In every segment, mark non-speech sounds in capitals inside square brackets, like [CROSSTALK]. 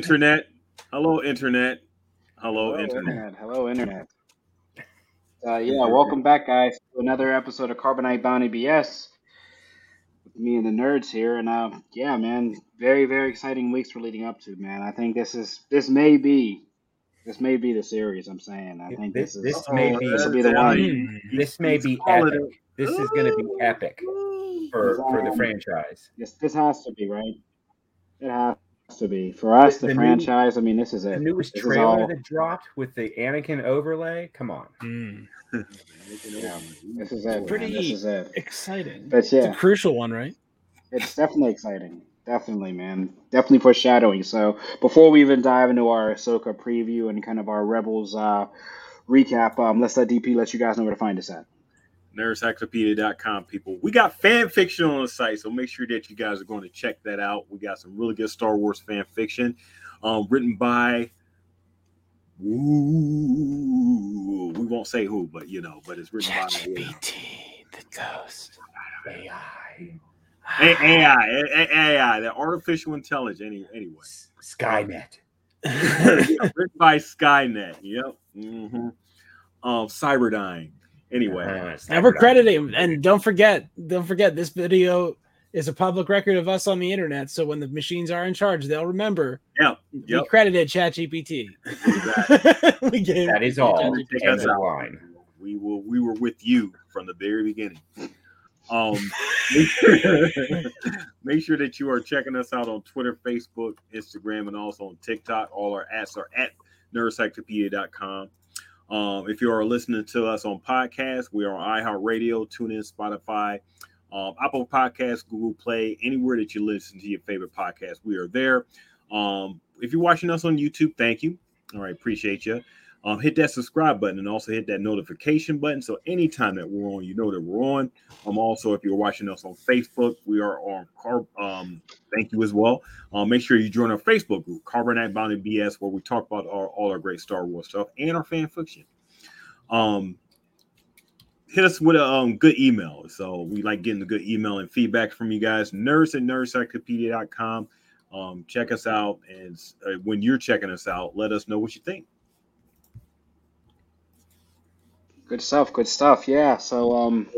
internet. Hello, internet. Hello, Hello, internet. Hello, internet. [LAUGHS] Uh, yeah, welcome back, guys, to another episode of Carbonite Bounty BS. With me and the nerds here, and uh, yeah, man, very, very exciting weeks we're leading up to, man. I think this is this may be this may be the series. I'm saying. I think This this, this is may be this will be the one. this may be Call it epic. This is going to be epic for for the franchise. This this has to be right. It has to be for us, the, The new- franchise. I mean, this is it. The newest This trailer all- that dropped with the Anakin overlay. Come on. Mm, [LAUGHS] Yeah, this is it. man. Pretty- This is it. exciting. But It's a yeah, crucial one, right? it's definitely exciting. Definitely, man. Definitely foreshadowing. So before we even dive into our Ahsoka preview and kind of our Rebels uh, recap, um, let's let DP let you guys know where to find us at. Nerdcyclopedia.com, people. We got fan fiction on the site, so make sure that you guys are going to check that out. We got some really good Star Wars fan fiction um, written by. Ooh, we won't say who, but you know, but it's written by the ghost. AI. AI, A- AI, the artificial intelligence. Any, anyway, Skynet. written by Skynet. Yep. hmm Um, Cyberdyne. Anyway, Uh, Never credit him, and don't forget, don't forget, this video is a public record of us on the internet. So when the machines are in charge, they'll remember Yep, we yep. credited ChatGPT. [LAUGHS] we gave That is all. Don't End of line. We were we were with you from the very beginning. Um, make [LAUGHS] sure, make sure that you are checking us out on Twitter, Facebook, Instagram, and also on TikTok. All our ads are at nerdcyclopedia.com. Um, if you are listening to us on podcast, we are on iHeartRadio, TuneIn, Spotify, um, Apple Podcasts, Google Play, anywhere that you listen to your favorite podcast, we are there. Um, if you're watching us on YouTube, thank you. All right, appreciate you. Um, hit that subscribe button and also hit that notification button. So anytime that we're on, you know that we're on. Um, also, if you're watching us on Facebook, we are on Carb. Um, thank you as well. Um, make sure you join our Facebook group, Carbonite Bounty BS, where we talk about our, all our great Star Wars stuff and our fan fiction. Um, hit us with a um, good email. So we like getting the good email and feedback from you guys. Nerds at nerdcyclopedia.com. Um, check us out. And uh, when you're checking us out, let us know what you think. Good stuff. Good stuff. Yeah. So, um,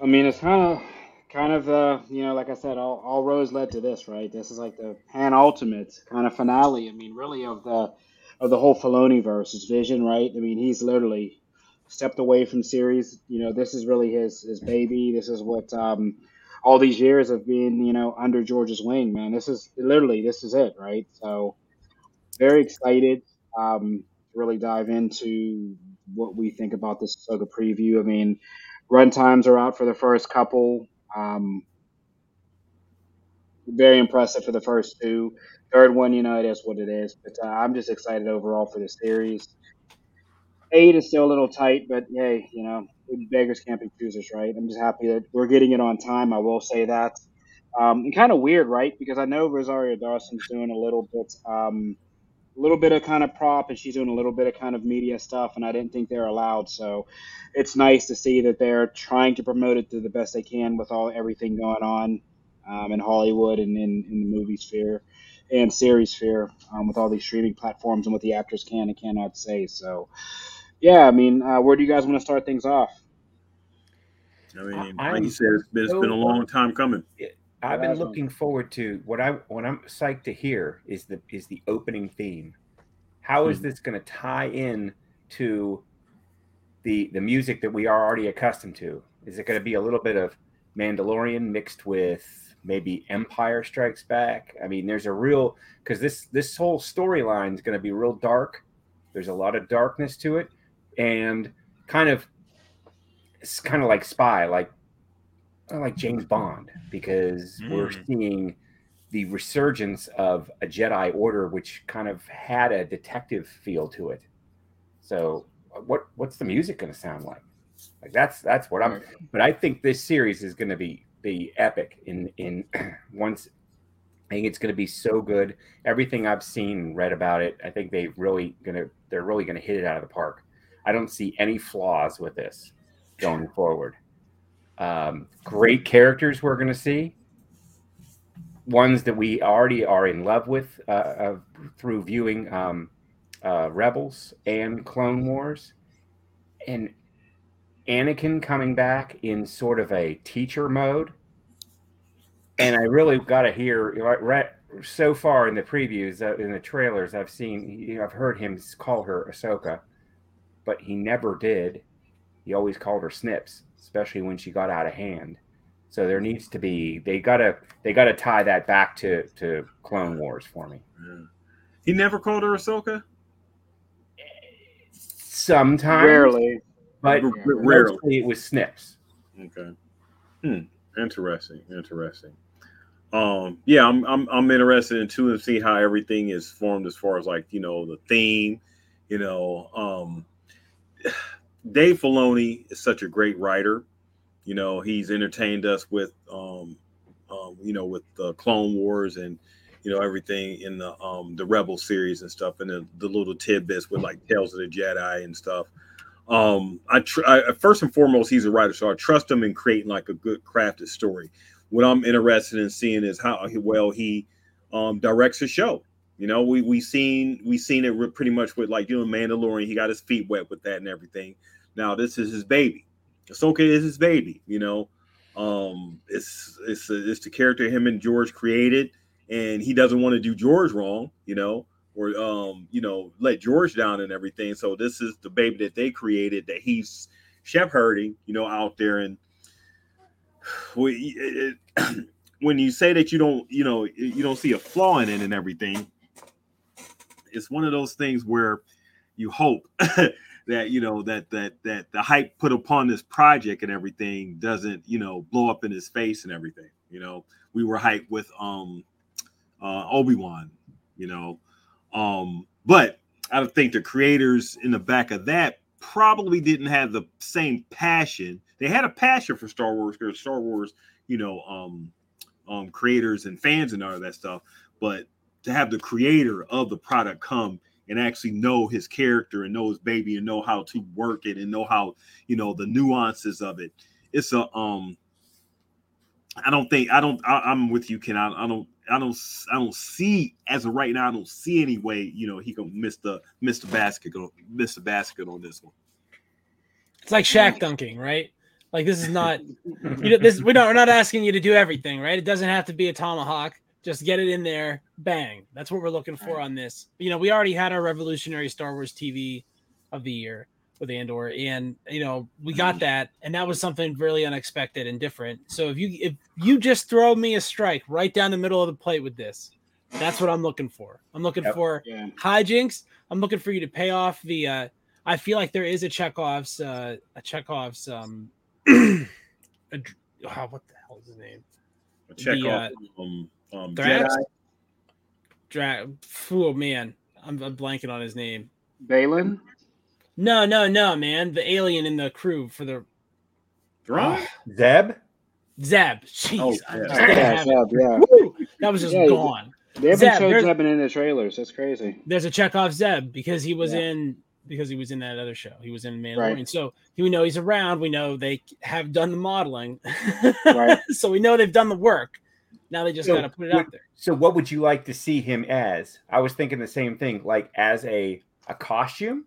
I mean, it's kind of, kind of, uh, you know, like I said, all, all roads led to this, right? This is like the pan ultimate kind of finale. I mean, really of the, of the whole Filoni versus Vision, right? I mean, he's literally stepped away from series. You know, this is really his his baby. This is what um, all these years of being, you know, under George's wing, man. This is literally this is it, right? So, very excited. Um, to really dive into what we think about this Ahsoka preview. I mean, run times are out for the first couple. Um, very impressive for the first two. Third one, you know, it is what it is. But uh, I'm just excited overall for the series. Eight is still a little tight, but hey, you know, beggars can't be choosers, right? I'm just happy that we're getting it on time. I will say that. Um, and kind of weird, right? Because I know Rosario Dawson's doing a little bit, um, a little bit of kind of prop, and she's doing a little bit of kind of media stuff, and I didn't think they're allowed. So it's nice to see that they're trying to promote it to the best they can with all everything going on um, in Hollywood and in, in the movie sphere and series sphere um, with all these streaming platforms and what the actors can and cannot say. So, yeah, I mean, uh, where do you guys want to start things off? I mean, I- like you I'm said, it's been, it's been a long time coming. I've been looking forward to what I what I'm psyched to hear is the is the opening theme. How is Mhm. this going to tie in to the the music that we are already accustomed to? Is it going to be a little bit of Mandalorian mixed with maybe Empire Strikes Back? I mean, there's a real because this this whole storyline is going to be real dark. There's a lot of darkness to it, and kind of it's kind of like spy, like like James Bond because we're Mm. seeing the resurgence of a Jedi Order, which kind of had a detective feel to it. So, what what's the music going to sound like? Like that's that's what I'm. But I think this series is going to be be epic. In in [CLEARS THROAT] once, I think it's going to be so good. Everything I've seen and read about it, I think they really gonna they're really going to hit it out of the park. I don't see any flaws with this going forward. Um, great characters we're going to see. Ones that we already are in love with uh, uh, through viewing um, uh, Rebels and Clone Wars, and Anakin coming back in sort of a teacher mode. And I really got to hear right, so far in the previews, uh, in the trailers, I've seen, you know, I've heard him call her Ahsoka, but he never did. He always called her Snips, especially when she got out of hand. So there needs to be they gotta they gotta tie that back to to Clone Wars for me. He never called her Ahsoka. Sometimes, Rarely. but R- rarely. it was Snips. Okay. Hmm. Interesting. Interesting. Um. Yeah. I'm. I'm. I'm interested in too and see how everything is formed as far as like you know the theme. You know. Um. Dave Filoni is such a great writer. You know, he's entertained us with, um, um, you know, with the Clone Wars and you know everything in the um the Rebel series and stuff, and the, the little tidbits with like Tales of the Jedi and stuff. Um, I, tr- I first and foremost, he's a writer, so I trust him in creating like a good crafted story. What I'm interested in seeing is how well he um directs a show. You know, we we seen we seen it re- pretty much with like doing Mandalorian. He got his feet wet with that and everything. Now this is his baby. Ahsoka is his baby. You know, um, it's it's it's the character him and George created, and he doesn't want to do George wrong. You know, or um, you know, let George down and everything. So this is the baby that they created that he's shepherding. You know, out there and [SIGHS] we. It, it, [CLEARS THROAT] when you say that you don't, you know, you don't see a flaw in it and everything, it's one of those things where you hope [LAUGHS] that you know that that that the hype put upon this project and everything doesn't you know blow up in his face and everything you know? We were hyped with um uh obi-wan you know? Um but i don't think the creators in the back of that probably didn't have the same passion. They had a passion for star wars because star wars you know um um creators and fans and all of that stuff but to have the creator of the product come and actually know his character and know his baby and know how to work it and know how you know the nuances of it it's a um i don't think i don't I, i'm with you ken I, I don't i don't i don't see as of right now i don't see any way you know he can miss the miss the basket go miss the basket on this one It's like Shaq dunking, right? Like this is not you know this we're not we're not asking you to do everything, right? It doesn't have to be a tomahawk. Just get it in there, bang. That's what we're looking for on this. You know, we already had our revolutionary Star Wars TV of the year with Andor, and you know we got that, and that was something really unexpected and different. So if you if you just throw me a strike right down the middle of the plate with this, that's what I'm looking for. I'm looking Yep. for Yeah. hijinks. I'm looking for you to pay off the. uh I feel like there is a Chekhov's uh a Chekhov's um. [CLEARS THROAT] a, oh, what the hell is his name? check The, off um, um Thrax? Jedi. Dra- oh man, I'm, I'm blanking on his name. Baylan? No, no, no, man. The alien in the crew for the Thrawn? Zeb, Zeb. Jeez, Oh, I yeah. just Yeah. Zeb, yeah. Woo! that was just Yeah, gone. They haven't Zeb, showed Zeb in the trailers. That's crazy. There's a Chekhov Zeb because he was Yeah. in because he was in that other show. He was in Mandalorian. Right. So we know he's around. We know they have done the modeling. [LAUGHS] Right. so we know they've done the work. Now they just So, got to put it out there. So what would you like to see him as? I was thinking the same thing, like as a a costume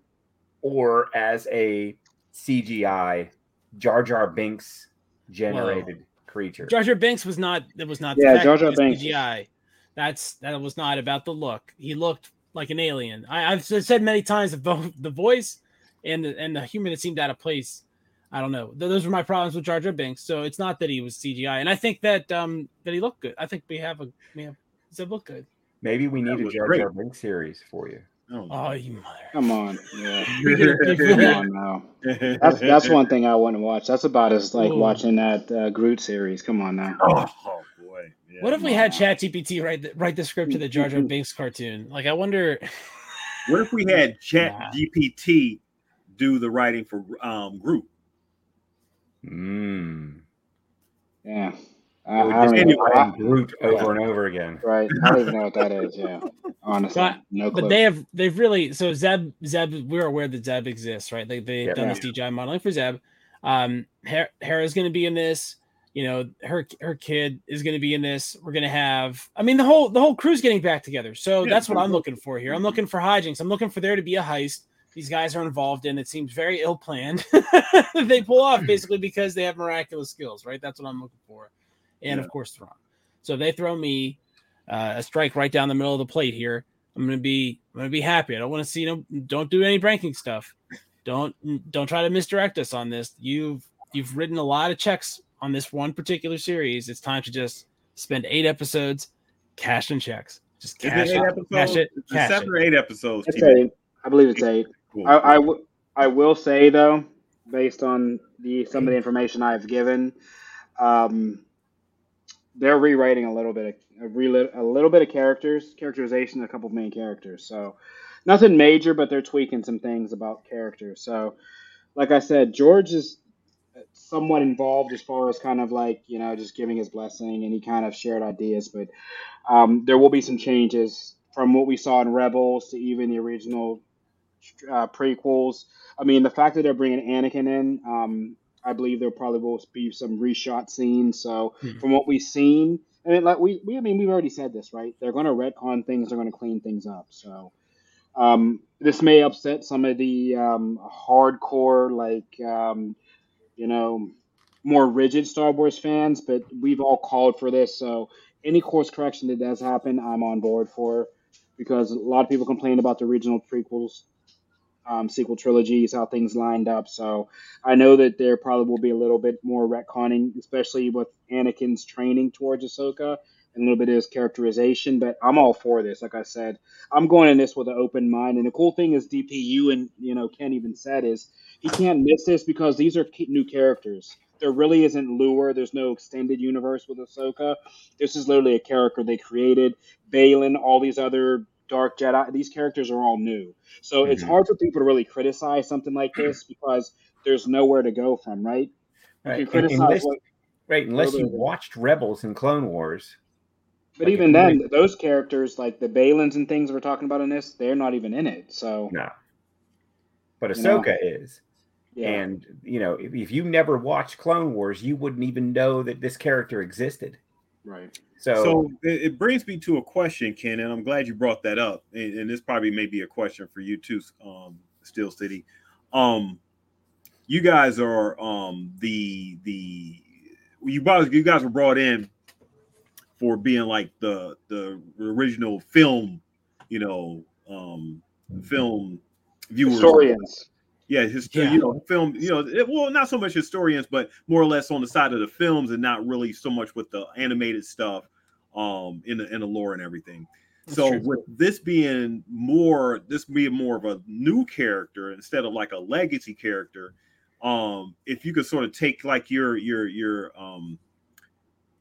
or as a CGI Jar Jar Binks generated creature. Jar Jar Binks was not. It was not. Yeah, the fact Jar that Jar it was Binks. CGI. That's that was not about the look. He looked like an alien. I, I've said many times that both [LAUGHS] the voice and the, and the human that seemed out of place. I don't know. Th- Those were my problems with Jar Jar Binks. So it's not that he was CGI, and I think that um that he looked good. I think we have a we have Zeb look good. Maybe we need a Jar great. Jar Binks series for you. Oh, Oh, you mother! Come on. Yeah. Come on now. That's that's one thing I wouldn't watch. That's about as like Ooh. watching that uh, Groot series. Come on now. oh, oh, boy. Yeah. What if we had ChatGPT write the, write the script to the Jar Jar [LAUGHS] Binks cartoon? Like, I wonder. [LAUGHS] What if we had Chat Nah. GPT do the writing for um Groot? Mm. Yeah. I, It would I just don't be I, Groot over and over again. right. I don't even know what that is. Yeah. [LAUGHS] Honestly, But- no clue. But they have they've really so Zeb Zeb we're aware that Zeb exists, right? They they've Yeah. done this CGI modeling for Zeb. Um, Her- Hera's going to be in this. You know, her her kid is going to be in this. We're going to have. I mean, the whole the whole crew's getting back together. So Yeah, that's what I'm looking for here. I'm looking for hijinks. I'm looking for there to be a heist. These guys are involved in. It seems very ill planned. [LAUGHS] they pull off basically because they have miraculous skills, right? That's what I'm looking for. And Yeah. of course, Thrawn. So if they throw me uh, a strike right down the middle of the plate here. I'm gonna be I'm gonna be happy. I don't want to see no. Don't do any banking stuff. Don't don't try to misdirect us on this. You've you've written a lot of checks on this one particular series. It's time to just spend eight episodes cashing checks. Just Is cash it eight it, episodes? cash it, It's cash seven it. or eight episodes. Eight. I believe it's eight. Cool. I, I, w- I will say though, based on the some of the information I've given, um, they're rewriting a little bit of a, reli- a little bit of characters, characterization, a couple of main characters. So nothing major, but they're tweaking some things about characters. So, like I said, George is somewhat involved as far as kind of like you know just giving his blessing, and he kind of shared ideas, but um, there will be some changes from what we saw in Rebels to even the original uh, prequels. I mean, the fact that they're bringing Anakin in, um, I believe there probably will be some reshot scenes. So Hmm. from what we've seen, I mean, like we, we I mean, we've already said this, right? They're going to retcon things. They're going to clean things up. So um, this may upset some of the um, hardcore, like um, you know, more rigid Star Wars fans. But we've all called for this, so any course correction that does happen, I'm on board for because a lot of people complain about the original prequels, um, sequel trilogies, how things lined up. So I know that there probably will be a little bit more retconning, especially with Anakin's training towards Ahsoka and a little bit of his characterization. But I'm all for this. Like I said, I'm going in this with an open mind. And the cool thing is, DPU and you know Ken even said is he can't miss this because these are new characters. There really isn't lure. There's no extended universe with Ahsoka. This is literally a character they created. Baylan, all these other Dark Jedi, these characters are all new. So it's Mhm. hard for people to really criticize something like [CLEARS THROAT] this because there's nowhere to go from, right? You Right. can criticize Unless, what, right, unless you watched Rebels and Clone Wars. but like, even if you then, those characters like the Baylans and things we're talking about in this, they're not even in it. So No. But You know? Ahsoka is. yeah, And, you know, if, if you never watched Clone Wars, you wouldn't even know that this character existed. Right. So, So it, it brings me to a question, Ken, and I'm glad you brought that up. And, and this probably may be a question for you too, um, Steel City. Um, you guys are um the the you guys you guys were brought in for being like the the original film, you know, um film viewers. Historians. Yeah, his, Yeah. you know, film, you know, it, well, not so much historians, but more or less on the side of the films and not really so much with the animated stuff um in the in the lore and everything. That's so true. with this being more this being more of a new character instead of like a legacy character, um, if you could sort of take like your your your um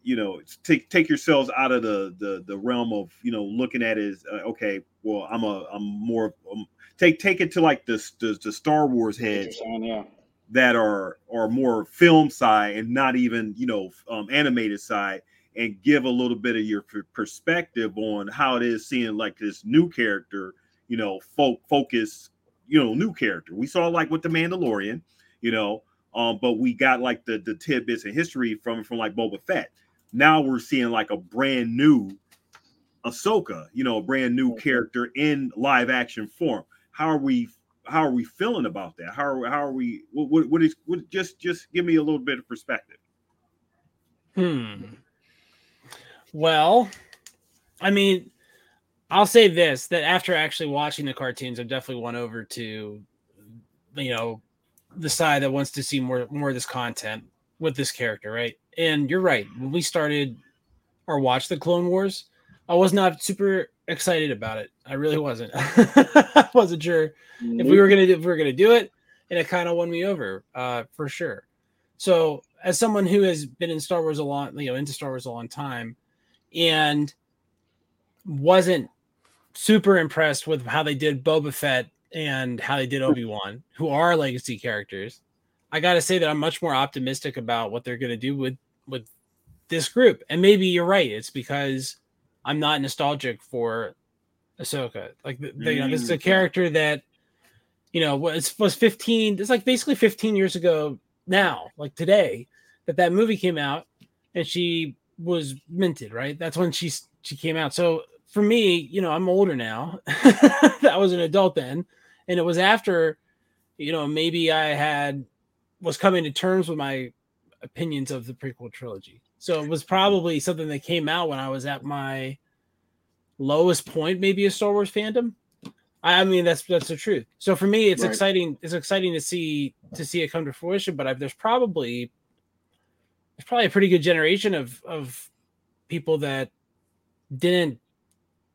you know take take yourselves out of the the the realm of you know looking at it as uh, okay well i'm a i'm more um, take take it to like the the, the star wars heads yeah. that are are more film side and not even you know um, animated side and give a little bit of your per- perspective on how it is seeing like this new character you know folk focus you know new character we saw like with the mandalorian you know um but we got like the the tidbits and history from from like boba fett now we're seeing like a brand new ahsoka you know a brand new character in live action form how are we how are we feeling about that? How are how are we? What what, what is what? Just just give me a little bit of perspective. Hmm. Well, I mean, I'll say this that after actually watching the cartoons, I've definitely won over to, you know, the side that wants to see more more of this content with this character, right? And you're right. When we started or watched the Clone Wars, I was not super excited about it. I really wasn't. I [LAUGHS] wasn't sure if we were gonna do, if we were gonna do it, and it kind of won me over, uh, for sure. So, as someone who has been in Star Wars a long, you know, into Star Wars a long time, and wasn't super impressed with how they did Boba Fett and how they did Obi Wan, who are legacy characters, I got to say that I'm much more optimistic about what they're gonna do with with this group. And maybe you're right. It's because I'm not nostalgic for Ahsoka. Like, the, the- you know, this is a Mm. character that, you know, was was 15. It's like basically 15 years ago now, like today, that that movie came out and she was minted, right? That's when she she came out. So for me, you know, I'm older now. [LAUGHS] I was an adult then, and it was after, you know, maybe I had was coming to terms with my opinions of the prequel trilogy. So it was probably something that came out when I was at my lowest point, maybe a Star Wars fandom. I mean, that's that's the truth. So for me, it's Right. exciting. It's exciting to see to see it come to fruition. But I've, there's probably there's probably a pretty good generation of of people that didn't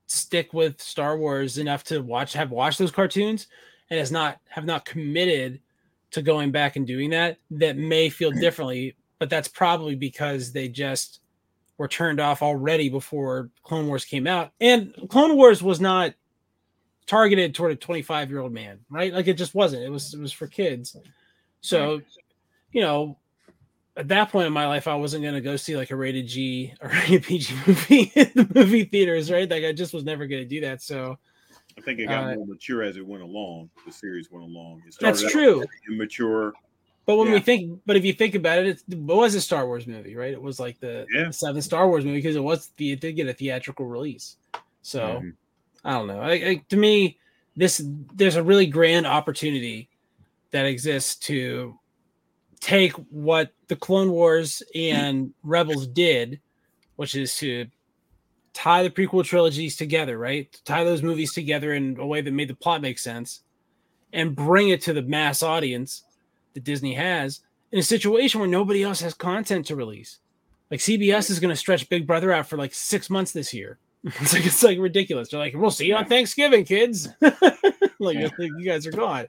stick with Star Wars enough to watch have watched those cartoons and has not have not committed to going back and doing that that may feel differently but that's probably because they just were turned off already before Clone Wars came out and Clone Wars was not targeted toward a 25 year old man right like it just wasn't it was it was for kids so you know at that point in my life, I wasn't going to go see like a rated G or [LAUGHS] rated PG movie in the movie theaters, right? Like I just was never going to do that. So I think it got Uh, more mature as it went along. The series went along. It That's started out true. Immature. But when we think, but if you think about it, it's, it was a Star Wars movie, right? It was like the, Yeah. the seventh Star Wars movie because it was the, it did get a theatrical release. So Mhm. I don't know. I, I, to me, this there's a really grand opportunity that exists to take what the Clone Wars and Rebels did, which is to tie the prequel trilogies together, right? Tie those movies together in a way that made the plot make sense, and bring it to the mass audience that Disney has in a situation where nobody else has content to release. Like CBS is going to stretch Big Brother out for like six months this year. [LAUGHS] It's like it's like ridiculous. They're like, we'll see you on Thanksgiving, kids. [LAUGHS] like you guys are gone.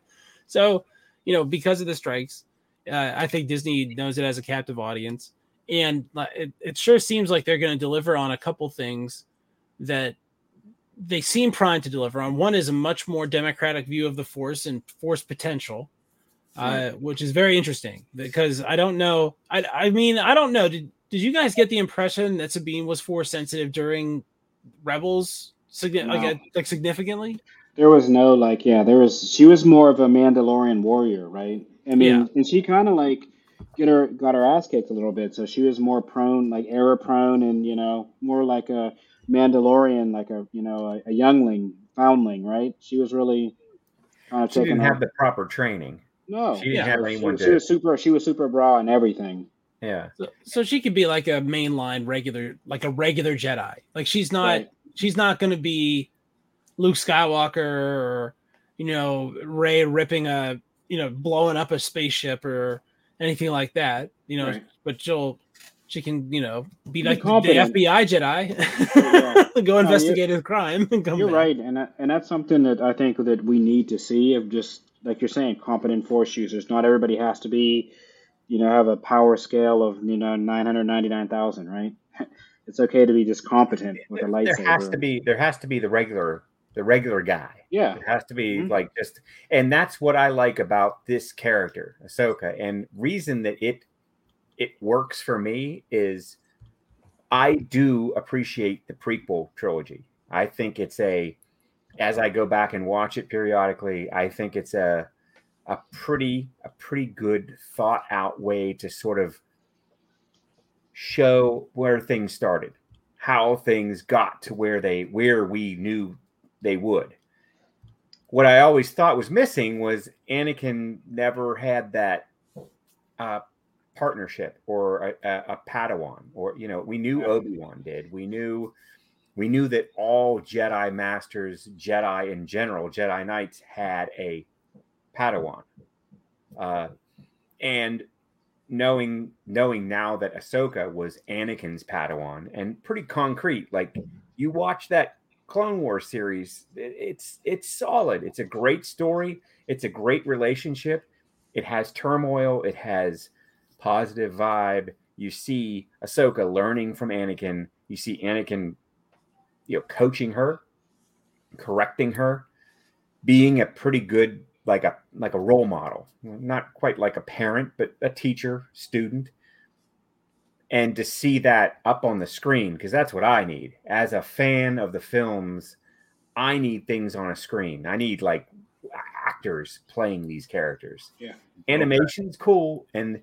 So you know, because of the strikes, uh, I think Disney knows it as a captive audience, and it, it sure seems like they're going to deliver on a couple things that they seem primed to deliver on. One is a much more democratic view of the force and force potential, uh, which is very interesting because I don't know. I, I mean, I don't know. Did did you guys get the impression that Sabine was force sensitive during Rebels? Signi- like, No. uh, like significantly? There was no like, yeah, there was. She was more of a Mandalorian warrior, right? I mean, Yeah. and she kind of like get her got her ass kicked a little bit, so she was more prone, like error prone, and you know, more like a Mandalorian, like a you know, a, a youngling, foundling, right? She was really kind of She taking didn't off. have the proper training. No, She didn't Yeah. have she, anyone she to. was super. She was super bra and everything. Yeah. So, so she could be like a mainline regular, like a regular Jedi. Like she's not, Right. she's not going to be Luke Skywalker or you know Rey ripping a, you know, blowing up a spaceship or anything like that. You know, Right. but she'll, she can, you know, be Be like the, the. FBI Jedi, Yeah. [LAUGHS] go you- investigate a crime and come You're back. right, and that- and that's something that I think that we need to see of just like you're saying, competent force users. Not everybody has to be, you know, have a power scale of you know nine hundred ninety nine thousand, right? [LAUGHS] It's okay to be just competent with a lightsaber. There has to be there has to be the regular the regular guy. Yeah, It has to be Mhm. like just, and that's what I like about this character, Ahsoka. And reason that it it works for me is I do appreciate the prequel trilogy. I think it's a, as I go back and watch it periodically, I think it's a a pretty a pretty good thought out way to sort of show where things started, how things got to where they where we knew they would. What I always thought was missing was Anakin never had that uh, partnership or a, a, a Padawan, or you know, we knew Obi Wan did. We knew we knew that all Jedi masters, Jedi in general, Jedi Knights had a Padawan, uh, and knowing knowing now that Ahsoka was Anakin's Padawan and pretty concrete, like you watch that Clone Wars series, it- it's it's solid. It's a great story. It's a great relationship. It has turmoil. It has positive vibe. You see Ahsoka learning from Anakin. You see Anakin, you know, coaching her, correcting her, being a pretty good like a like a role model. Not quite like a parent, but a teacher, student. And to see that up on the screen, because that's what I need as a fan of the films. I need things on a screen. I need like actors playing these characters. Yeah. Animation's cool, and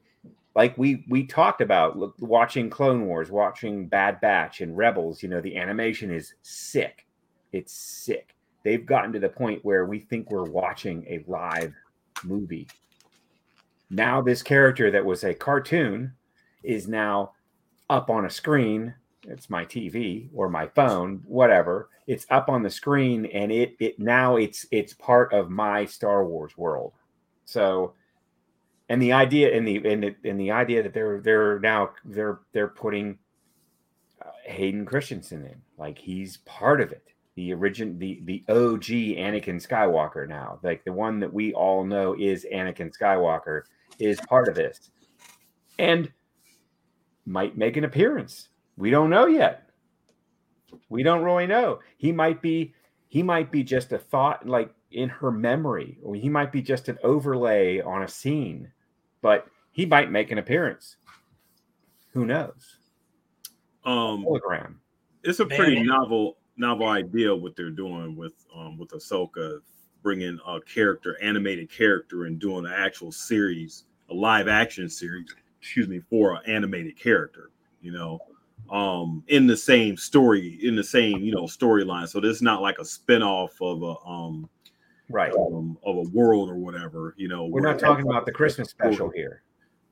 like we we talked about look, watching Clone Wars, watching Bad Batch and Rebels, you know, the animation is sick. It's sick. They've gotten to the point where we think we're watching a live movie. Now this character that was a cartoon is now up on a screen. It's my TV or my phone, whatever. It's up on the screen and it it now it's it's part of my Star Wars world. So and the idea and the and the, the idea that they're they're now they're they're putting uh, Hayden Christensen in like he's part of it. The origin the the OG Anakin Skywalker now like the one that we all know is Anakin Skywalker is part of this. And might make an appearance. We don't know yet. We don't really know. He might be he might be just a thought like in her memory or he might be just an overlay on a scene but he might make an appearance. Who knows? Um, Hologram. It's a pretty Man. novel novel idea what they're doing with um with Ahsoka, bringing a character, animated character, and doing an actual series, a live action series. Excuse me, for an animated character. You know, um, in the same story, in the same you know storyline. So this is not like a spinoff of a um Right. um, of a world or whatever. You know, We're not talking about the Christmas special here.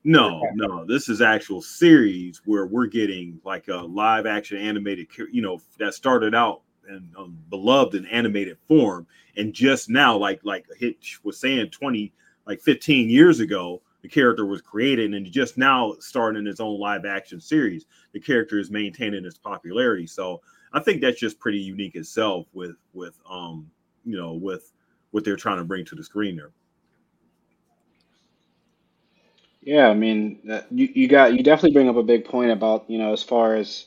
No, no, this is actual series where we're getting like a live action animated, you know, that started out and um, beloved in animated form, and just now, like like Hitch was saying, twenty like fifteen years ago, the character was created, and just now starting its own live action series, the character is maintaining its popularity. So I think that's just pretty unique itself with with um you know with what they're trying to bring to the screen there. Yeah, I mean, you you got you definitely bring up a big point about you know as far as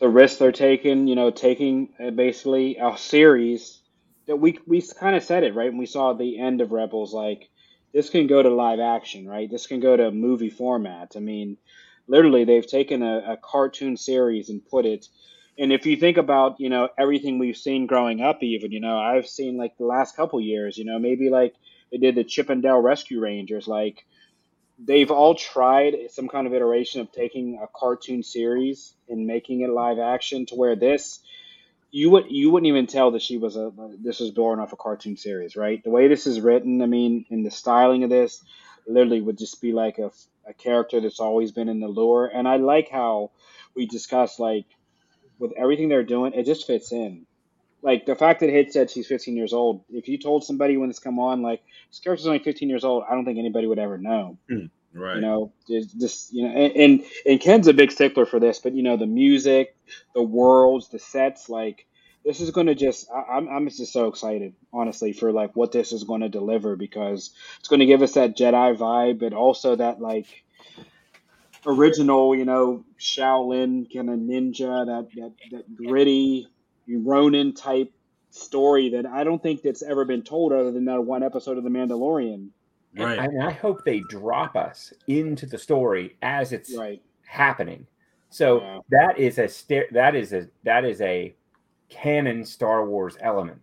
the risks they're taking. You know, taking uh, basically a series that we we kind of said it right when we saw the end of Rebels. Like this can go to live action, right? This can go to movie format. I mean, literally they've taken a, a cartoon series and put it. And if you think about you know everything we've seen growing up, even you know I've seen like the last couple years, you know maybe like they did the Chip 'n Dale Rescue Rangers, like they've all tried some kind of iteration of taking a cartoon series and making it live action to where this you would you wouldn't even tell that she was a this was born off a cartoon series right? The way this is written i mean in the styling of this literally would just be like a, a character that's always been in the lore. And i like how we discussed like with everything they're doing it just fits in like the fact that Hit said she's 15 years old. If you told somebody when this come on, like this character's only 15 years old, I don't think anybody would ever know. Hmm, right. You know, just, you know, and, and and Ken's a big stickler for this, but you know, the music, the worlds, the sets, like this is going to just, I, I'm I'm just so excited, honestly, for like what this is going to deliver because it's going to give us that Jedi vibe, but also that like original, you know, Shaolin kind of ninja, that that that gritty Ronin type story that I don't think that's ever been told other than that one episode of The Mandalorian. Right. And I hope they drop us into the story as it's Right. happening. So Yeah. that is a that is a that is a canon Star Wars element.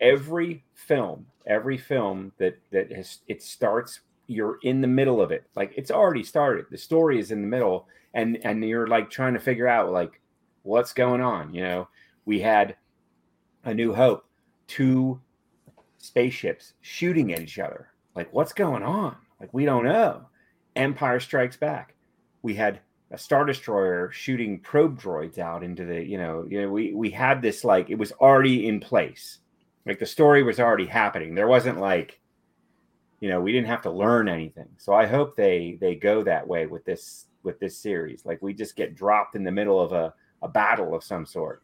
Every film, every film that that has it starts you're in the middle of it. Like it's already started. The story is in the middle and and you're like trying to figure out like what's going on, you know. We had a new hope, two spaceships shooting at each other. Like what's going on? Like we don't know. Empire Strikes Back. We had a star destroyer shooting probe droids out into the you know you know we we had this like it was already in place like the story was already happening there wasn't like you know we didn't have to learn anything so i hope they they go that way with this with this series like we just get dropped in the middle of a, a battle of some sort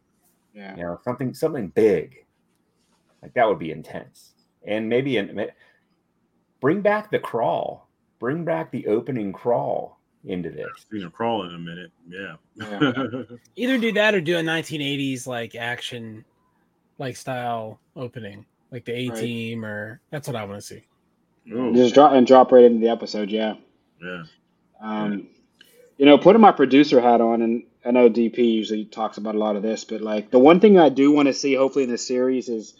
Yeah. you know something something big like that would be intense and maybe an, bring back the crawl bring back the opening crawl into this You're gonna crawl in a minute. Yeah. Yeah. [LAUGHS] Either do that or do a 1980s like action, like style opening, like the A Right. Team, or that's what I want to see. Ooh, Just drop and drop right into the episode. Yeah. yeah. Um, you know, putting my producer hat on, and I know DP usually talks about a lot of this, but like the one thing I do want to see, hopefully in this series, is,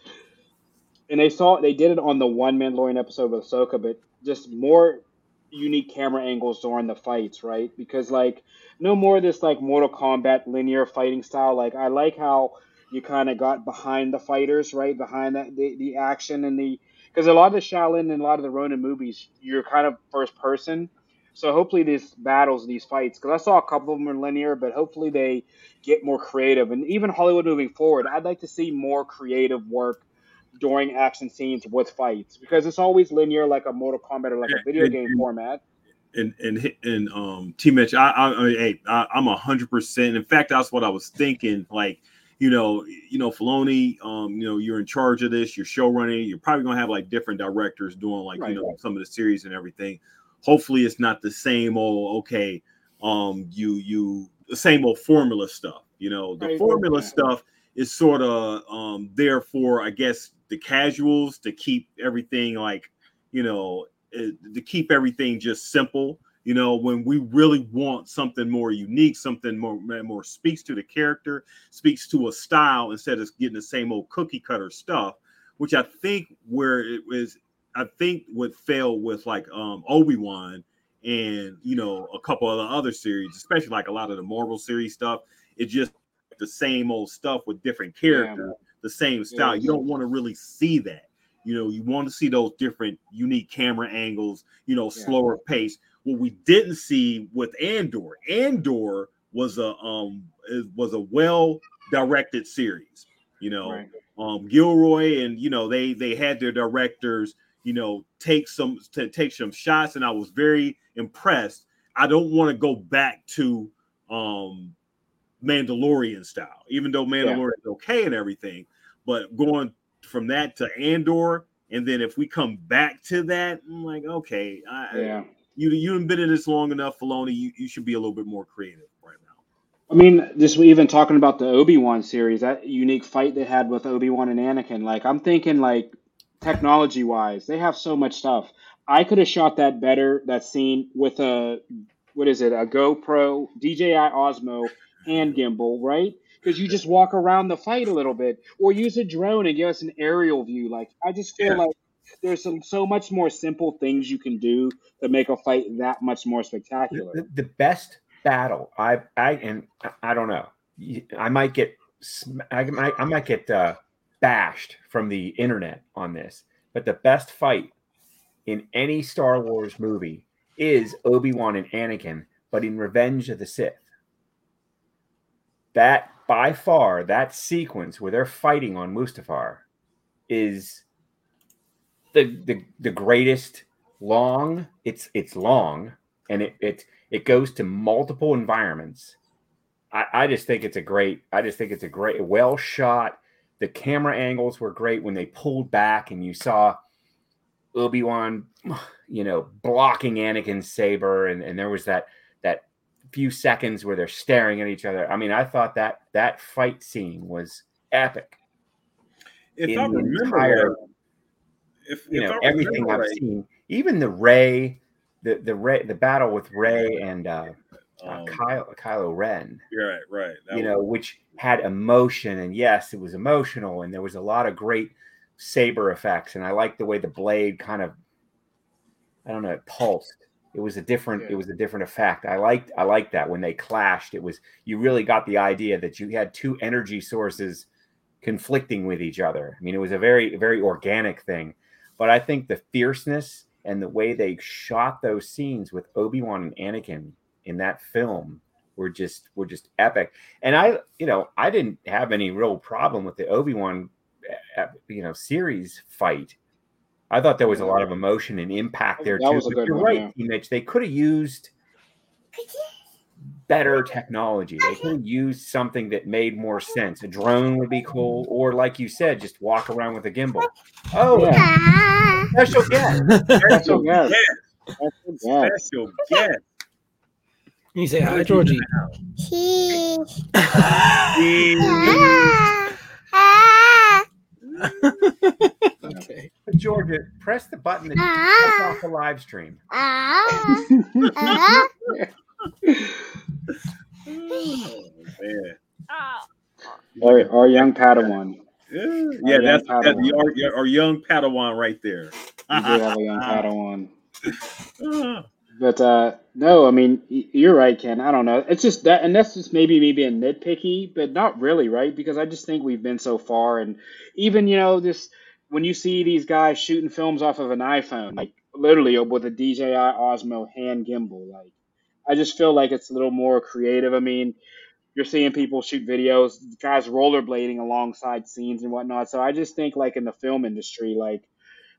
and they saw they did it on the one Mandalorian episode with Ahsoka, but just more unique camera angles during the fights, right? Because like no more of this like Mortal Kombat linear fighting style. Like I like how you kind of got behind the fighters, right? Behind that the, the action and the because a lot of the Shaolin and a lot of the Ronin movies, you're kind of first person. So hopefully these battles, these fights, because I saw a couple of them are linear, but hopefully they get more creative. And even Hollywood moving forward, I'd like to see more creative work during action scenes with fights because it's always linear, like a Mortal Kombat or like a video game format. And and and um, T Mitch, I, I, I hey, I, I'm a hundred percent. In fact, that's what I was thinking. Like, you know, you know, Filoni, um, you know, you're in charge of this. You're show running. You're probably gonna have like different directors doing like Right. you know some of the series and everything. Hopefully, it's not the same old okay. Um, you you the same old formula stuff. You know, the Right. formula stuff is sort of um there for I guess the casuals to keep everything like you know eh, to keep everything just simple you know when we really want something more unique something more more speaks to the character speaks to a style instead of getting the same old cookie cutter stuff which i think where it was i think would fail with like um obi-wan and you know a couple of the other series especially like a lot of the marvel series stuff it just the same old stuff with different characters the same style. You don't want to really see that. You know you want to see those different unique camera angles you know Yeah. slower pace what we didn't see with andor andor was a um was a well directed series you know Right. um gilroy and you know they they had their directors you know take some to take some shots and i was very impressed i don't want to go back to um mandalorian style even though mandalorian is okay and everything but going from that to andor and then if we come back to that i'm like okay I, Yeah. You you haven't been in this long enough Filoni, you, you should be a little bit more creative right now I mean, just even talking about the Obi Wan series, that unique fight they had with Obi Wan and Anakin. Like, I'm thinking, like, technology wise, they have so much stuff. I could have shot that better, that scene, with a, what is it, a GoPro, DJI Osmo hand gimbal, right? Because you just walk around the fight a little bit, or use a drone and give us an aerial view. Like, I just feel Yeah. like there's some so much more simple things you can do to make a fight that much more spectacular. the, the best battle I I and I- don't know. I might get I might I might get uh, bashed from the internet on this, but the best fight in any Star Wars movie is Obi Wan and Anakin, but in Revenge of the Sith. That by far that sequence where they're fighting on Mustafar is the the, the greatest long it's it's long and it it it goes to multiple environments. I, I just think it's a great i just think it's a great well shot. The camera angles were great when they pulled back and you saw obi-wan you know blocking anakin's saber and, and there was that that few seconds where they're staring at each other. I mean i thought that that fight scene was epic. If In i the remember if, you if know I everything I've right, seen, even the Rey, the the Rey, the battle with Rey and uh, uh, um, Kyle, Kylo Ren, right right that you know, which had emotion, and yes, it was emotional, and there was a lot of great saber effects, and I like the way the blade kind of, I don't know, it pulsed. It was a different, Yeah. it was a different effect. I liked, I liked that when they clashed. It was you really got the idea that you had two energy sources conflicting with each other. I mean, it was a very, very organic thing. But I think the fierceness and the way they shot those scenes with Obi-Wan and Anakin in that film were just were just epic. And I, you know, I didn't have any real problem with the Obi-Wan uh, you know, series fight. I thought there was a lot of emotion and impact there That too. was a But you're one, right, Mitch. They could have used better technology. They could have used something that made more sense. A drone would be cool, or like you said, just walk around with a gimbal. Oh, Yeah. special guest. Special guest. Special guest. special you say hi, Georgie. He. okay. Georgia, press the button that Ah. cuts off the live stream. [LAUGHS] Oh, man. Our, our young Padawan. Yeah, yeah that's, our, our young Padawan right there. We do have a young [LAUGHS] Padawan. [LAUGHS] But uh, no, I mean you're right, Ken. I don't know. It's just that, and that's just maybe me being nitpicky, but not really, right? Because I just think we've been so far, and even you know this when you see these guys shooting films off of an iPhone, like literally with a DJI Osmo hand gimbal, like I just feel like it's a little more creative. I mean, you're seeing people shoot videos, guys rollerblading alongside scenes and whatnot. So I just think like in the film industry, like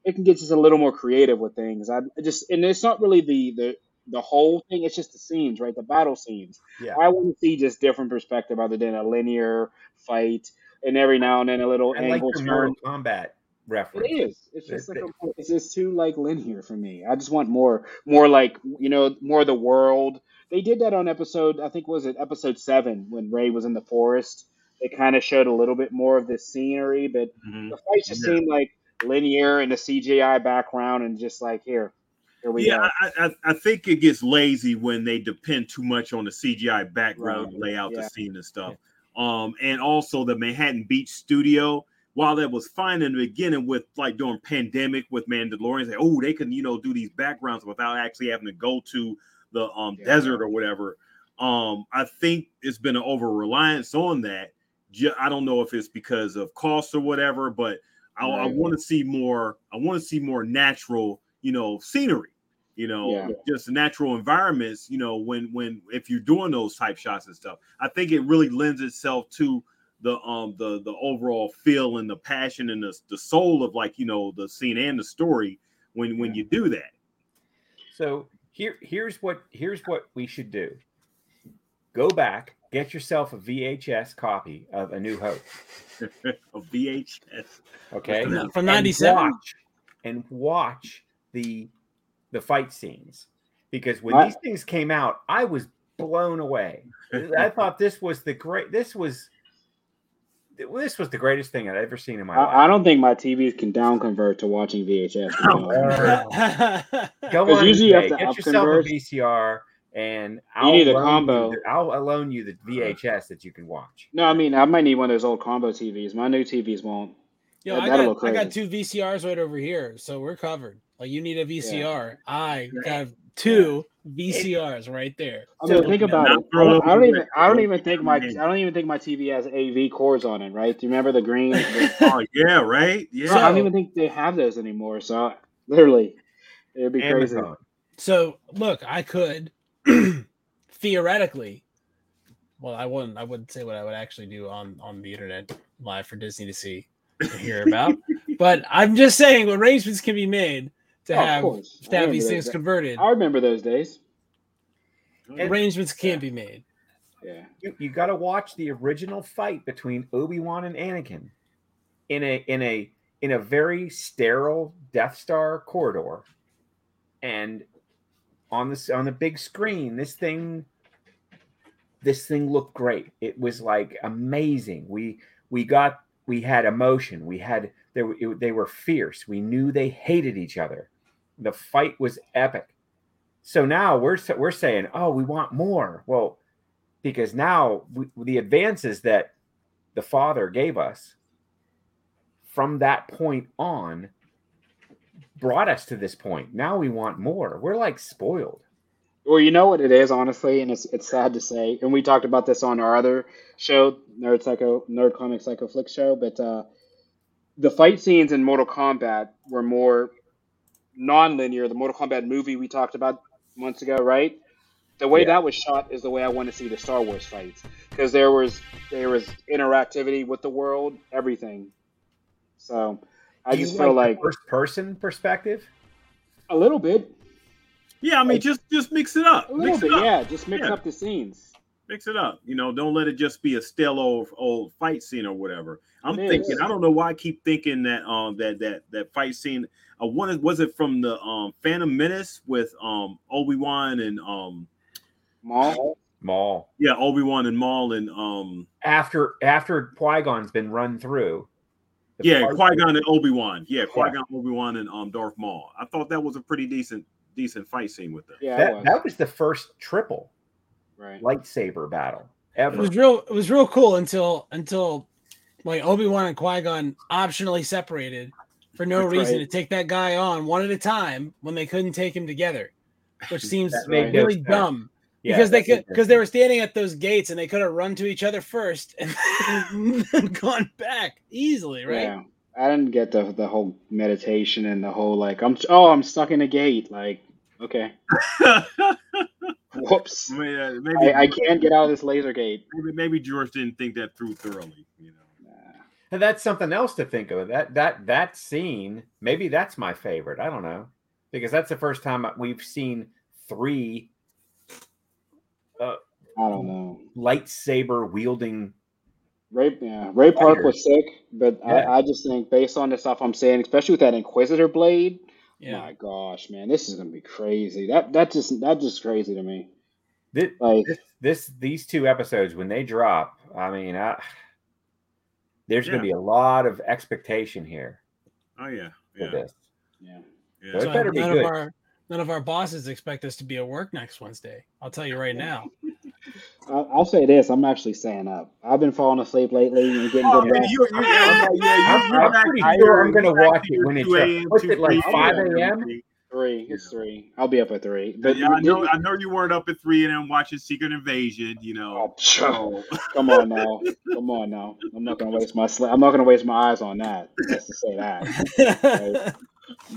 it can get just a little more creative with things. I just and it's not really the the the whole thing. It's just the scenes, right? The battle scenes. Yeah. I want to see just different perspective other than a linear fight and every now and then a little I like angle your turn. Kombat reference. It is. It's just like a, it's just too like linear for me. I just want more, more like you know, more of the world. They did that on episode, I think, was it episode seven when Rey was in the forest. They kind of showed a little bit more of the scenery, but Mhm. the fights just Yeah. seemed like linear and the CGI background, and just like here, here we Yeah, go. I, I, I think it gets lazy when they depend too much on the CGI background Right. to Yeah. the scene and stuff. Um, and also the Manhattan Beach studio, while that was fine in the beginning with like during pandemic with Mandalorians, like, oh, they can you know do these backgrounds without actually having to go to the um Yeah. desert or whatever. Um, I think it's been an over reliance on that. I don't know if it's because of cost or whatever, but I, I want to see more. I want to see more natural, you know, scenery. You know, Yeah. just natural environments. You know, when when if you're doing those type shots and stuff, I think it really lends itself to the um the the overall feel and the passion and the the soul of like you know the scene and the story when when Yeah. you do that. So here, here's what here's what we should do. Go back, get yourself a VHS copy of A New Hope. [LAUGHS] a VHS. Okay, From And 97? watch, and watch the the fight scenes because when I- these things came out, I was blown away. [LAUGHS] I thought this was the great. This was this was the greatest thing I'd ever seen in my life. I, I don't think my TVs can down convert to watching VHS. Oh, to be honest. [LAUGHS] Go 'Cause on, usually you have eBay, to get yourself a. VCR, and I'll need a loan combo. You the, I'll I'll loan you the VHS that you can watch. no, I mean I might need one of those old combo TVs. My new TVs won't. Yo, That- I got look I got two VCRs right over here, so we're covered. Like you need a VCR, I got two VCRs right there. I mean, So- think about it. I don't, I don't even. I don't even think my. I don't even think my TV has AV cores on it. Right? Do you remember the green? the- [LAUGHS] oh yeah, right. Yeah. I don't even think they have those anymore. So literally, it'd be crazy. So look, I could [CLEARS THROAT] theoretically. Well, I wouldn't. I wouldn't say what I would actually do on on the internet live for Disney to see to hear about. [LAUGHS] but I'm just saying arrangements can be made to Oh, have to have these things those- converted. I remember those days. Arrangements can be made. Yeah. You, you got to watch the original fight between Obi Wan and Anakin in a in a in a very sterile Death Star corridor, and on this on the big screen, this thing this thing looked great. It was like amazing. We we got we had emotion. We had they it- they were fierce. We knew they hated each other. The fight was epic. So now we're we're saying, oh, we want more. Well, because now we, the advances that the father gave us from that point on brought us to this point. Now we want more. We're like spoiled. Well, you know what it is, honestly, and it's it's sad to say, and we talked about this on our other show, Nerd Psycho, Nerd Comic Psycho Flick show, but uh, the fight scenes in Mortal Kombat were more non-linear. The Mortal Kombat movie we talked about months ago, right? The way Yeah. that was shot is the way I want to see the Star Wars fights because there was there was interactivity with the world, everything. So I Do just feel like the first person perspective. a little bit, Yeah, I mean, just just mix it up. a little Mix bit, it up. yeah. Just mix Yeah. up the scenes. Mix it up. You know, don't let it just be a still old old fight scene or whatever. I'm It thinking. is. I don't know why I keep thinking that um that that that fight scene. I wanted was it from the um Phantom Menace with um Obi Wan and um Maul. Maul. yeah Obi Wan and Maul and um After after Qui Gon's been run through. yeah fight- Qui Gon and Obi Wan yeah Qui Gon Obi Wan and um Darth Maul. I thought that was a pretty decent decent fight scene with them. Yeah, That, was. that was the first triple right. lightsaber battle ever. It was real. It was real cool until until like Obi Wan and Qui Gon optionally separated for no That's reason right. to take that guy on one at a time when they couldn't take him together. which seems That made no really dumb Yeah, because they could because they were standing at those gates and they could have run to each other first and [LAUGHS] gone back easily, right? Yeah. I didn't get the the whole meditation and the whole like I'm oh I'm stuck in a gate like okay [LAUGHS] whoops I mean, uh, maybe, I, I can't get out of this laser gate. maybe maybe George didn't think that through thoroughly. You know. Nah. And that's something else to think of. That that that scene, maybe that's my favorite. I don't know, because that's the first time we've seen three uh, I don't know. lightsaber wielding. Ray, yeah, Ray Park was sick, but Yeah. I, I just think based on the stuff I'm saying, especially with that Inquisitor blade, Yeah. my gosh, man, this is gonna be crazy. That that just that just crazy to me. This, Like this these two episodes when they drop, I mean, I, there's going to be a lot of expectation here Oh yeah, for yeah, this. yeah. yeah. So it So better be none good. of our none of our bosses expect us to be at work next Wednesday. I'll tell you right now. [LAUGHS] I'll, I'll say this: I'm actually staying up. I've been falling asleep lately and getting Oh, good yeah, rest. you, you, yeah, I'm, yeah, you, I'm pretty sure I'm going to watch it when it's up. What's it like 5 a.m.? Three, it's three. I'll be up at three. But yeah, I know. I know you weren't up at three and then watching Secret Invasion. You know. Oh, [LAUGHS] [LAUGHS] come on now, come on now. I'm not gonna waste my sleep. I'm not gonna waste my eyes on that. Just to say that. [LAUGHS]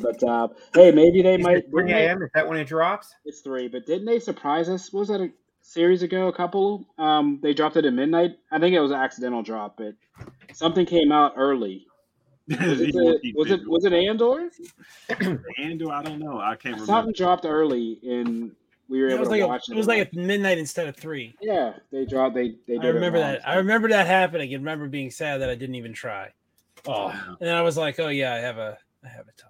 But uh, hey, maybe they Is might. it 3 a.m. Is that when it drops? It's three, but didn't they surprise us? What was that a series ago? A couple. Um, they dropped it at midnight. I think it was an accidental drop, but something came out early. [LAUGHS] Was it the- was it, was it Andor? Andor? I don't know. I can't remember. Something dropped early, and we were it able was to like a, watch it. it was like at midnight instead of three. yeah, they dropped. They they did. I remember it that. so- I remember that happening. I remember being sad that I didn't even try. Oh, Yeah. and then I was like, oh yeah, I have a I have a toddler.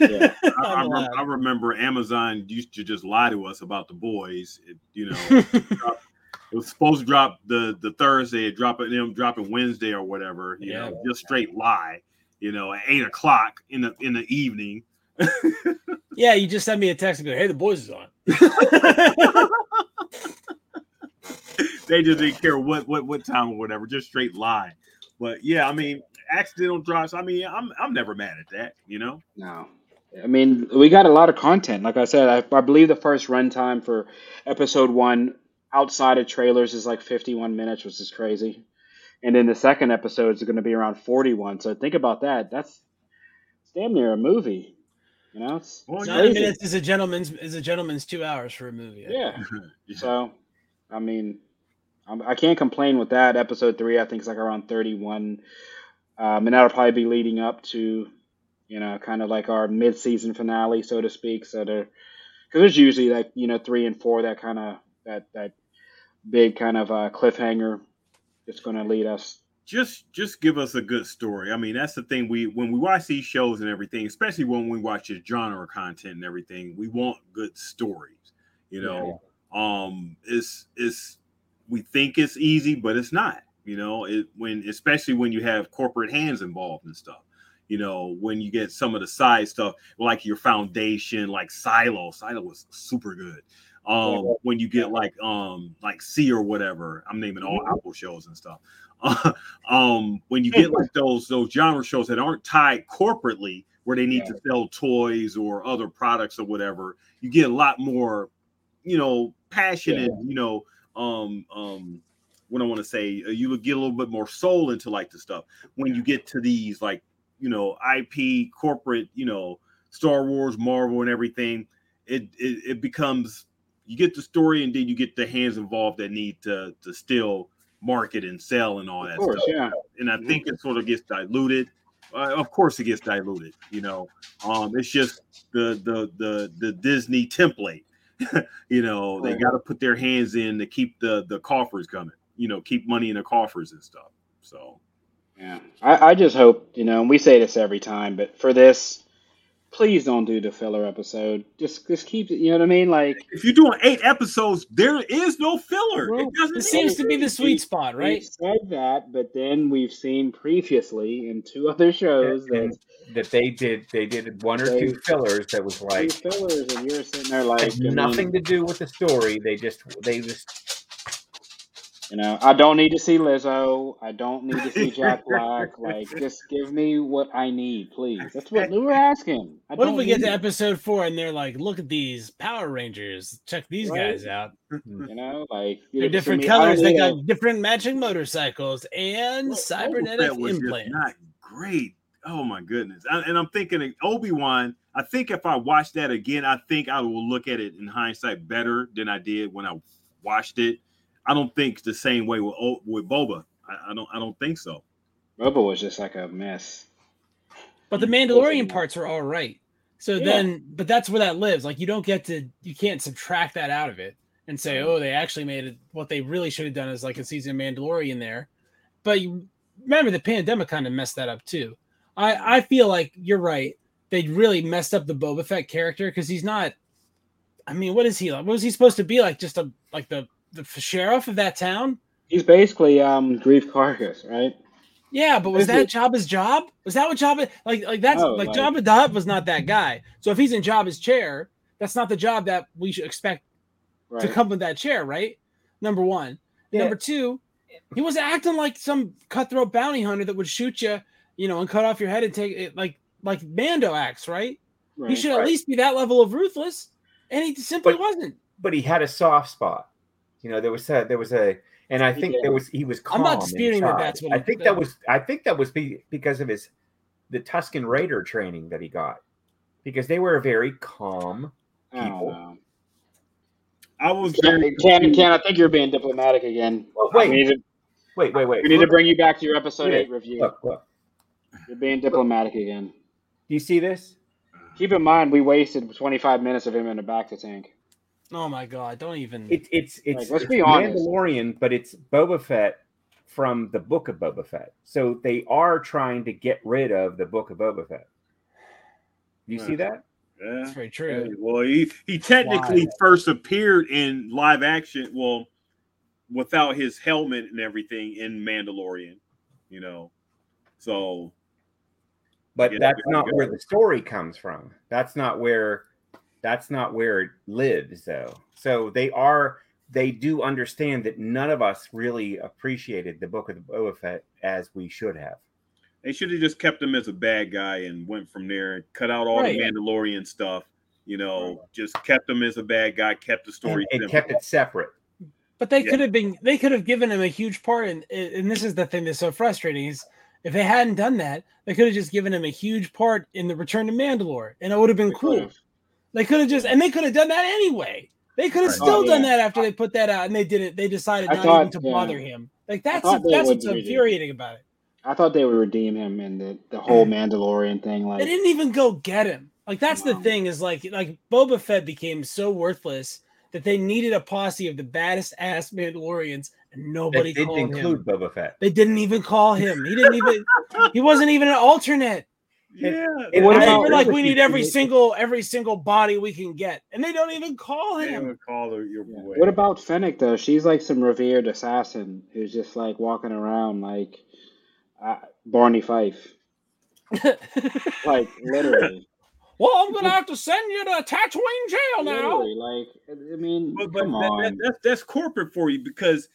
Yeah. [LAUGHS] I, I, rem- I remember Amazon used to just lie to us about the boys. It, you know, [LAUGHS] it was supposed to drop the the Thursday, it drop them dropping Wednesday or whatever. You Yeah. know, just straight lie. You know, at eight o'clock in the in the evening. [LAUGHS] yeah, you just sent me a text and go, hey, the boys is on. [LAUGHS] they just didn't care what what what time or whatever, just straight lie. But yeah, I mean, accidental drops. I mean, I'm I'm never mad at that. You know. No. I mean, we got a lot of content. Like I said, I, I believe the first runtime for episode one outside of trailers is like 51 minutes, which is crazy. And then the second episode is going to be around 41. So think about that. That's it's damn near a movie. You know, it's, Well, it's. Ninety crazy. minutes is a gentleman's is a gentleman's two hours for a movie. Yeah. [LAUGHS] Yeah. So, I mean, I'm, I can't complain with that. Episode three, I think, is like around 31. Um, and that'll probably be leading up to, you know, kind of like our mid-season finale, so to speak. So there, because there's usually like you know three and four that kind of that that big kind of uh, cliffhanger that's going to lead us. just just give us a good story. I mean, that's the thing. We when we watch these shows and everything, especially when we watch this genre content and everything, we want good stories. You know, um, it's it's we think it's easy, but it's not. You know, it when especially when you have corporate hands involved and stuff. You know, when you get some of the side stuff like your foundation, like Silo. Silo was super good. Um, Yeah. when you get like um like C or whatever, I'm naming all Mhm. Apple shows and stuff. [LAUGHS] um, when you get like those those genre shows that aren't tied corporately, where they need Yeah. to sell toys or other products or whatever, you get a lot more, you know, passion Yeah. and you know, um, um, what I want to say, uh, you would get a little bit more soul into like the stuff when you get to these like you know IP corporate, you know, Star Wars, Marvel, and everything. It it, it becomes you get the story and then you get the hands involved that need to to still market and sell and all that Of course, stuff yeah. and I think it sort of gets diluted. Uh, of course, it gets diluted. You know, um, it's just the the the the Disney template. [LAUGHS] you know, they got to put their hands in to keep the the coffers coming. You know, keep money in the coffers and stuff. So Yeah, I, I just hope you know. And we say this every time, but for this, please don't do the filler episode. Just just keep it. You know what I mean? Like if you're doing eight episodes, there is no filler. Well, it doesn't. It seems to be the We- sweet spot, we've right? said that, but then we've seen previously in two other shows that And that they did they did one or They- two fillers that was two like fillers, and you're sitting there like had I mean, nothing to do with the story. They just they just You know, I don't need to see Lizzo. I don't need to see Jack [LAUGHS] Black. Like, just give me what I need, please. That's what we were asking. I What if don't we get to need- episode four and they're like, look at these Power Rangers. Check these Right. guys out. You know, like They're give it to different me. Colors. They need a- got different matching motorcycles and Well, cybernetic Boba was implants. not great. Oh my goodness! I- and I'm thinking Obi Wan. I think if I watch that again, I think I will look at it in hindsight better than I did when I watched it. I don't think the same way with O- with Boba. I, I don't. I don't think so. Boba was just like a mess. But the Mandalorian parts are all right. So Yeah. then, but that's where that lives. Like you don't get to, you can't subtract that out of it and say, oh, they actually made it. What they really should have done is like a season of Mandalorian there. But you remember the pandemic kind of messed that up too. I I feel like you're right. They really messed up the Boba Fett character because he's not. I mean, what is he like? What was he supposed to be like? Just a like the the sheriff of that town? He's basically um Greef Karga, right? Yeah, but was Is that it- Jabba's job? Was that what Jabba like? Like that's No, like, like- Jabba the Hutt was not that guy. So if he's in Jabba's chair, that's not the job that we should expect to come with that chair, right? Number one. Yeah. Number two, he was acting like some cutthroat bounty hunter that would shoot you, you know, and cut off your head and take it like like Mando acts, right? He right. should at least be that level of ruthless, and he simply But- wasn't. but he had a soft spot. You know, there was a, there was a, and I think did. there was he was calm. I'm not disputing that that's what I think that was I think that was be, because of his the Tusken Raider training that he got because they were a very calm. Oh, people. know. I was Ken, very Ken, Ken, I think you're being diplomatic again. Well, wait, need to, wait, wait, wait. we need to bring you back to your episode Yeah. eight review. look, look. You're being diplomatic again. Do you see this? Keep in mind, we wasted 25 minutes of him in the bacta tank. Oh my god! Don't even. It, it's it's, Like, let's it's be honest. Mandalorian, but it's Boba Fett from the Book of Boba Fett. So they are trying to get rid of the Book of Boba Fett. You see that? yeah. That's very true. Well, he he technically Why? first appeared in live action. Well, without his helmet and everything in Mandalorian, you know. So But that's not go. where the story comes from. That's not where that's not where it lives though. So they are they do understand that none of us really appreciated the book of the Boba Fett as we should have. they should have just kept him as a bad guy and went from there and cut out all Right. the Mandalorian stuff. You know, just kept him as a bad guy, kept the story and simple. kept it separate. But they Yeah. could have been they could have given him a huge part and and this is the thing that's so frustrating is if they hadn't done that, they could have just given him a huge part in the return to Mandalore and it would have been They cool. Could've. They could have just and they could have done that anyway. They could have Right. Oh, still Oh, done that after they put that out and they didn't they decided I not thought, even to yeah. bother him. Like that's thought that's what's do it. infuriating about it. I thought they would redeem him in the, the whole Mandalorian thing. Like, They didn't even go get him. Like that's the thing is like like Boba Fett became so worthless that they needed a posse of the baddest ass Mandalorians and That nobody didn't called him. include Boba Fett. They didn't even call him. He didn't even. he wasn't even an alternate. Yeah. And What And they about- were like, we need every single every single body we can get, and they don't even call They him. would call her your boy. What about Fennec though? She's like some revered assassin who's just like walking around like uh, Barney Fife, [LAUGHS] like literally. well, I'm gonna have to send you to Tatooine jail now. literally, like I mean, But, but come that, that, on. that's that's corporate for you because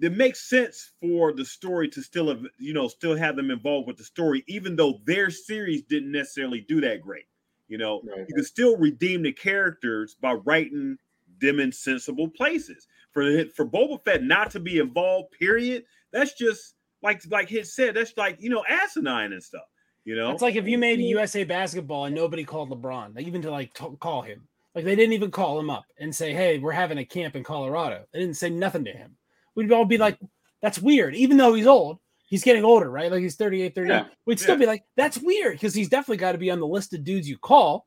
it makes sense for the story to still have you know still have them involved with the story, even though their series didn't necessarily do that great. You know, Right. you can still redeem the characters by writing them in sensible places. For for Boba Fett not to be involved, period. That's just like like his said. That's like you know asinine and stuff. You know, It's like if you made mm-hmm. USA basketball and nobody called LeBron, even to like t- call him, like they didn't even call him up and say, "Hey, we're having a camp in Colorado." They didn't say nothing to him. We'd all be like, "That's weird," even though he's old. He's getting older, right? Like he's 38, 39. Yeah. We'd still Yeah. be like, "That's weird," because he's definitely got to be on the list of dudes you call,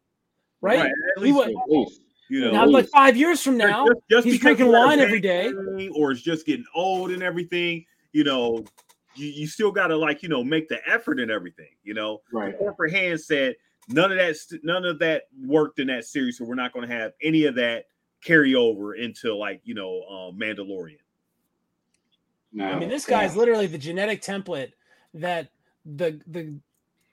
right? At We least, would- At least. you know, now, like five years from now, just, just he's drinking wine every day. or it's just getting old and everything, you know, you, you still got to like you know make the effort and everything. You know, Right. corporate hand said none of that none of that worked in that series, so we're not going to have any of that carry over into like you know uh, Mandalorian. No, I mean, this yeah. guy's literally the genetic template that the the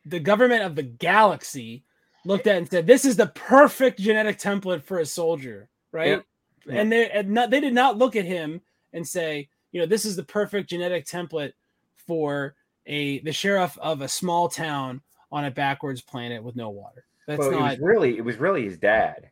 the government of the galaxy looked at and said, "This is the perfect genetic template for a soldier." Right? Yeah. And they and not, they did not look at him and say, you know, this is the perfect genetic template for a the sheriff of a small town on a backwards planet with no water. That's well, not it was really it was really his dad,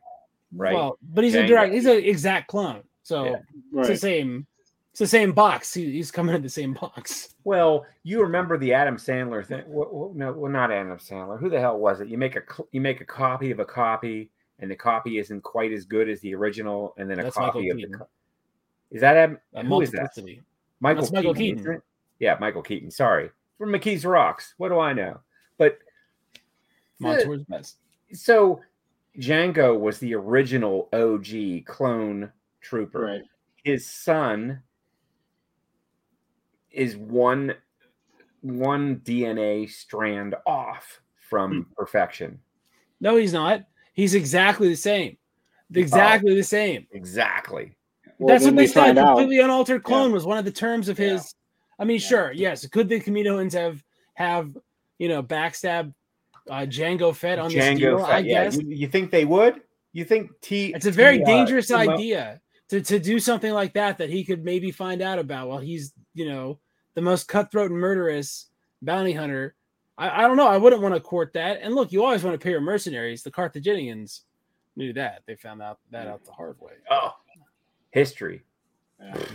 right? well, but he's a direct, he's an exact clone. So Yeah. it's the same, it's the same box. He, he's coming in the same box. Well, you remember the Adam Sandler thing? Well, well, no, well, not Adam Sandler. Who the hell was it? You make a you make a copy of a copy, and the copy isn't quite as good as the original, and then a That's copy Michael of the. Keaton. Co- is that Adam? Uh, Who is that? Michael That's Michael Keaton. Keaton. Yeah, Michael Keaton. Sorry, from McKee's Rocks. What do I know? But Montour's best. so Jango was the original OG clone trooper. Right. His son is one one DNA strand off from perfection. No, he's not. He's exactly the same. Exactly the same. Exactly. Well, That's what they we said. find out. Completely unaltered clone was one of the terms of Yeah. his. I mean, Yeah. sure, yes. Could the Kaminoans have have you know backstab uh, Jango Fett on this Jango deal? Fett, I yeah. guess You, you think they would? You think T? it's a very T, uh, dangerous Timo- idea to to do something like that that he could maybe find out about while he's you know the most cutthroat and murderous bounty hunter. I, I don't know. I wouldn't want to court that. And look, you always want to pay your mercenaries. The Carthaginians knew that. They found out that out the hard way. Oh, history. Yeah. [SIGHS]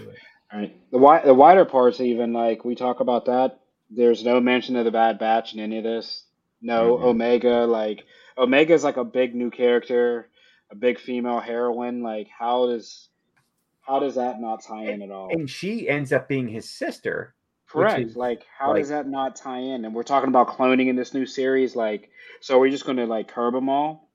Right. The wi- the wider parts, even like we talk about that. There's no mention of the Bad Batch in any of this. No Mhm. Omega. Like Omega's like a big new character, a big female heroine. Like how does how does that not tie in at all? And she ends up being his sister. Correct. is, like how like- does that not tie in? And we're talking about cloning in this new series. Like so, are we just going to like curb them all?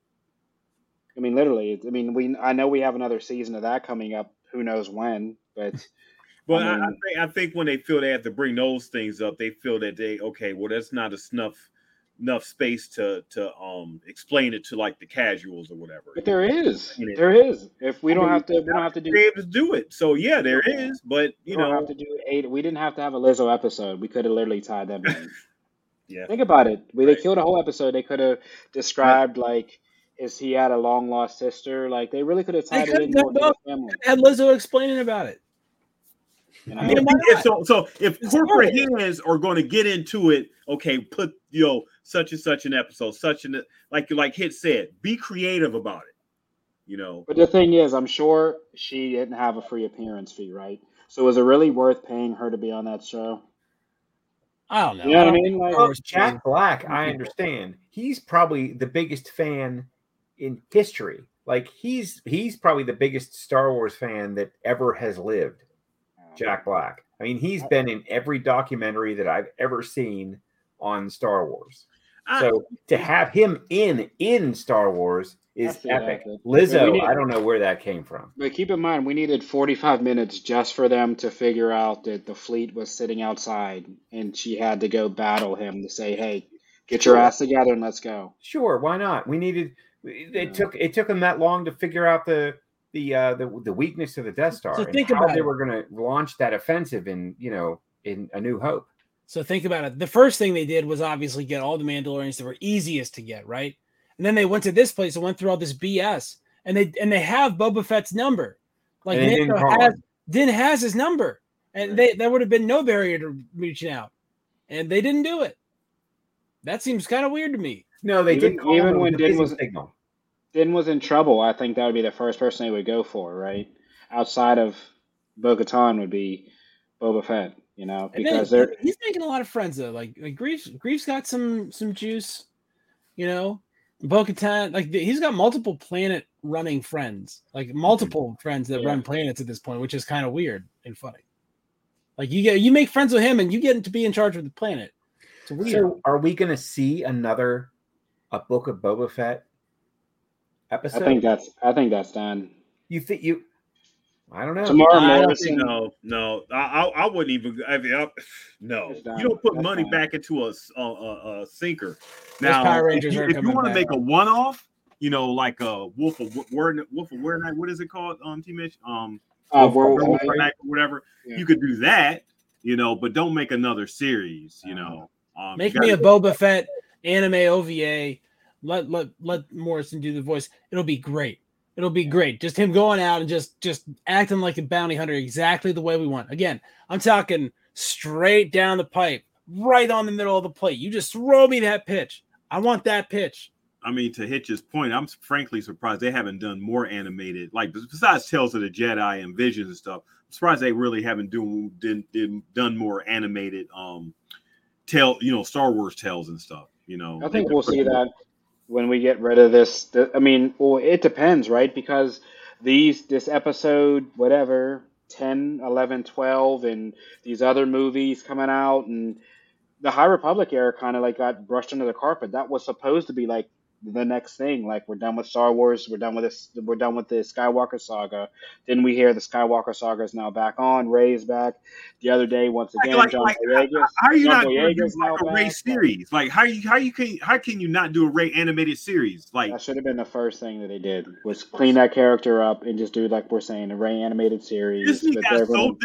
I mean, literally. I mean, we I know we have another season of that coming up. Who knows when? But [LAUGHS] But I I, I, think I think when they feel they have to bring those things up, they feel that they okay, well, that's not enough enough space to to um explain it to like the casuals or whatever. But there is, Yeah. there is. If we I don't mean, have to, we don't have to do. Be able to do it. So yeah, there is. But We you don't know, have to do eight. We didn't have to have a Lizzo episode. We could have literally tied them in. [LAUGHS] yeah, Think about it. We they killed a whole episode. They could have described like, is he had a long lost sister? Like they really could have They tied it in done more to both. the family. Had Lizzo explaining about it. You know? I mean, If so so if It's corporate hard. hands are going to get into it, okay, put you know such and such an episode, such an like like Hit said, be creative about it. You know, But the thing is, I'm sure she didn't have a free appearance fee, right? So was it really worth paying her to be on that show? I don't know. You know what I mean? Like, know. Jack Black, I mm-hmm. understand. He's probably the biggest fan in history. Like he's he's probably the biggest Star Wars fan that ever has lived. Jack Black. I mean, he's been in every documentary that I've ever seen on Star Wars. I- So to have him in in Star Wars is epic. that, Lizzo, need- I don't know where that came from. But keep in mind, we needed 45 minutes just for them to figure out that the fleet was sitting outside, and she had to go battle him to say, "Hey, get your ass together and let's go." Sure, why not? We needed. It took it took them that long to figure out the the uh, the the weakness of the Death Star So think how about they it. were going to launch that offensive in you know in A New Hope. So think about it. The first thing they did was obviously get all the Mandalorians that were easiest to get, right? And then they went to this place and went through all this BS, and they and they have Boba Fett's number. Like And they didn't Mando call has. Din has his number, and they there would have been no barrier to reaching out, and they didn't do it. That seems kind of weird to me. No, they Even- didn't. even when Din was- signal. Din was in trouble. I think that would be the first person they would go for, right? Outside of Bo-Katan would be Boba Fett, you know, because then they're he's making a lot of friends though. Like like Greef's Greef's got some some juice, you know. Bo-Katan, like he's got multiple planet running friends, like mhm. multiple friends that Yeah. run planets at this point, which is kind of weird and funny. Like you get you make friends with him and you get to be in charge of the planet. So, are we going to see another a Book of Boba Fett I episode? think that's I think that's done. you think you? I don't know. Temuera I don't Morrison, think- no, no, I, I, I wouldn't even. I mean, I, no, you don't put That's money fine. back into a a sinker. Now, Power if Rangers you, if you coming want to make a one-off, you know, like a Wolf of Word, Wolf of Where Night, what is it called? Um, T. Mitch, um, uh, Wolf- World Wolf- War Night or whatever. Yeah. You could do that, you know, but don't make another series. You know, um, Make you me a gotta- Boba Fett anime OVA. Let let let Morrison do the voice. It'll be great. It'll be great. Just him going out and just just acting like a bounty hunter exactly the way we want. Again, I'm talking straight down the pipe, right on the middle of the plate. You just throw me that pitch. I want that pitch. I mean, to Hitch's point, I'm frankly surprised they haven't done more animated, like besides Tales of the Jedi and Visions and stuff. I'm surprised they really haven't doing did, did done more animated um tell you know Star Wars tales and stuff. You know, I think we'll see that when we get rid of this. I mean, well, it depends, right? Because these this episode, whatever, 10, 11, 12, and these other movies coming out, and the High Republic era kind of like got brushed under the carpet. That was supposed to be like the next thing. Like we're done with Star Wars, we're done with this, we're done with the Skywalker saga. Then we hear the Skywalker saga is now back on. Rey is back. The other day, once again, like, John like, Boyega. how are you John not doing Boyega's like a Rey back. series? Like how you how you can how can you not do a Rey animated series? Like That should have been the first thing that they did was clean that character up and just do like we're saying a Rey animated series. Disney got everyone- so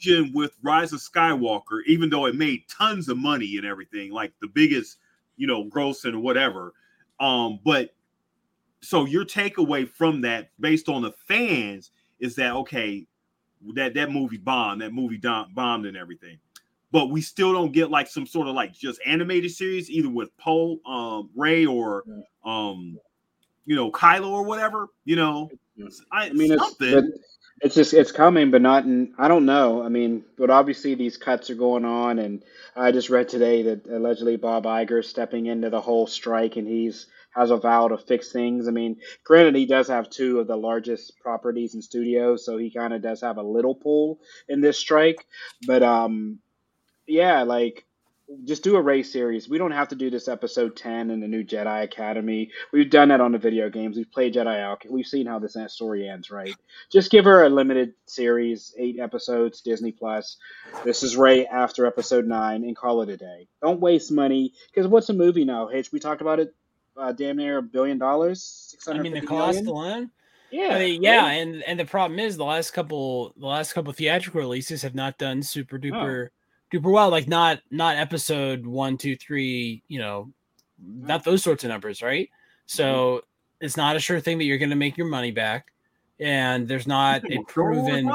disillusioned with Rise of Skywalker, even though it made tons of money and everything, like the biggest, you know, gross and whatever. Um, but so your takeaway from that, based on the fans, is that okay? That that movie bombed, that movie dom- bombed and everything, but we still don't get like some sort of like just animated series, either with Poe, um, Rey, or um, you know, Kylo or whatever. You know, I, I mean, it's something. but it's just it's coming, but not in. I don't know. I mean, but obviously these cuts are going on, and I just read today that allegedly Bob Iger is stepping into the whole strike, and he's has a vow to fix things. I mean, granted, he does have two of the largest properties and studios, so he kind of does have a little pull in this strike. But um, yeah, like just do a race series. We don't have to do this episode 10 in the new Jedi Academy. We've done that on the video games. We've played Jedi Academy. We've seen how this story ends, right? Just give her a limited series, eight episodes, Disney Plus. This is Rey after episode nine, and call it a day. Don't waste money because what's a movie now? Hitch, we talked about it. Uh, damn near a billion dollars. Six I mean, the cost alone. Yeah, I mean, yeah, and and the problem is the last couple the last couple theatrical releases have not done super duper duper well. Like not not episode one, two, three. You know, not those sorts of numbers, right? So it's not a sure thing that you're going to make your money back, and there's not a proven.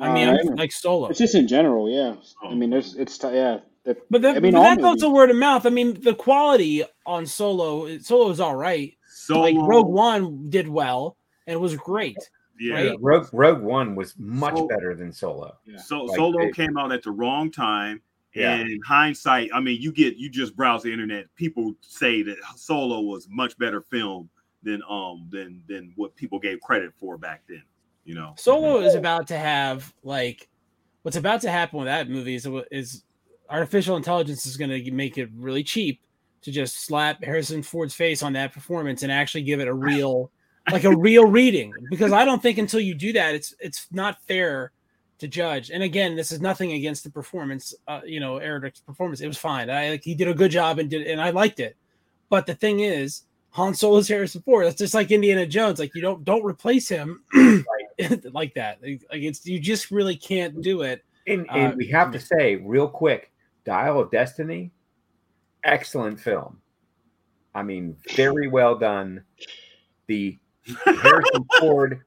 I mean, Uh, like solo. It's just in general, yeah. I Oh. mean, there's it's t- yeah. The, But, the, I mean, but all that's movies. also word of mouth. I mean, the quality on Solo, Solo is all right. So Like Rogue One did well and it was great. Yeah. right? Rogue Rogue One was much So- better than Solo. So Like, Solo it- came out at the wrong time. Yeah. And in hindsight, I mean, you get you just browse the internet. People say that Solo was much better film than um than than what people gave credit for back then. You know, Solo is about to have like what's about to happen with that movie is is artificial intelligence is going to make it really cheap to just slap Harrison Ford's face on that performance and actually give it a real like a real reading because I don't think until you do that it's it's not fair to judge. And again, this is nothing against the performance, uh, you know, Eric's performance. It was fine. I like he did a good job and did and I liked it. But the thing is, Han Solo is Harrison Ford. That's just like Indiana Jones. Like you don't don't replace him [CLEARS THROAT] like that. Like it's you just really can't do it. And, and Uh, we have to say real quick, Dial of Destiny, excellent film. I mean, very well done. The Harrison Ford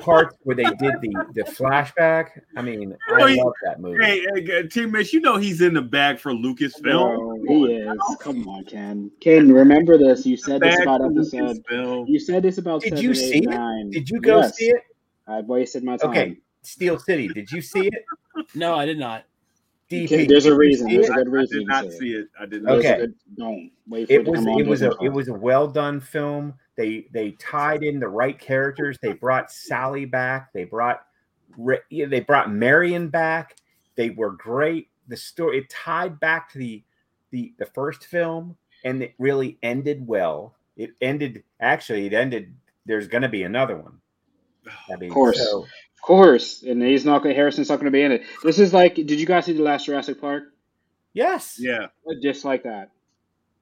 parts where they did the the flashback. I mean, I Oh, he- love that movie. hey, hey teammates, you know he's in the bag for Lucasfilm. No, he is. Come on, Ken. Ken, remember this. You said this about episode. Lucasfilm. You said this about Did seven, you eight, see it? nine. Did you go Yes. see it? I wasted my time. Okay, Steel City. Did you see it? No, I did not. DP, there's a reason. There's a good reason. I did not see it. I did not. Okay. good- don't wait for it it was it was a it was a well done film. They they tied in the right characters. They brought Sallah back. They brought they brought Marion back. They were great. The story it tied back to the the the first film, and it really ended well. It ended actually. It ended. There's going to be another one. I mean, Of course. so- Of course, and he's not going. Harrison's not going to be in it. This is like. Did you guys see the last Jurassic Park? yes. Yeah. Just like that.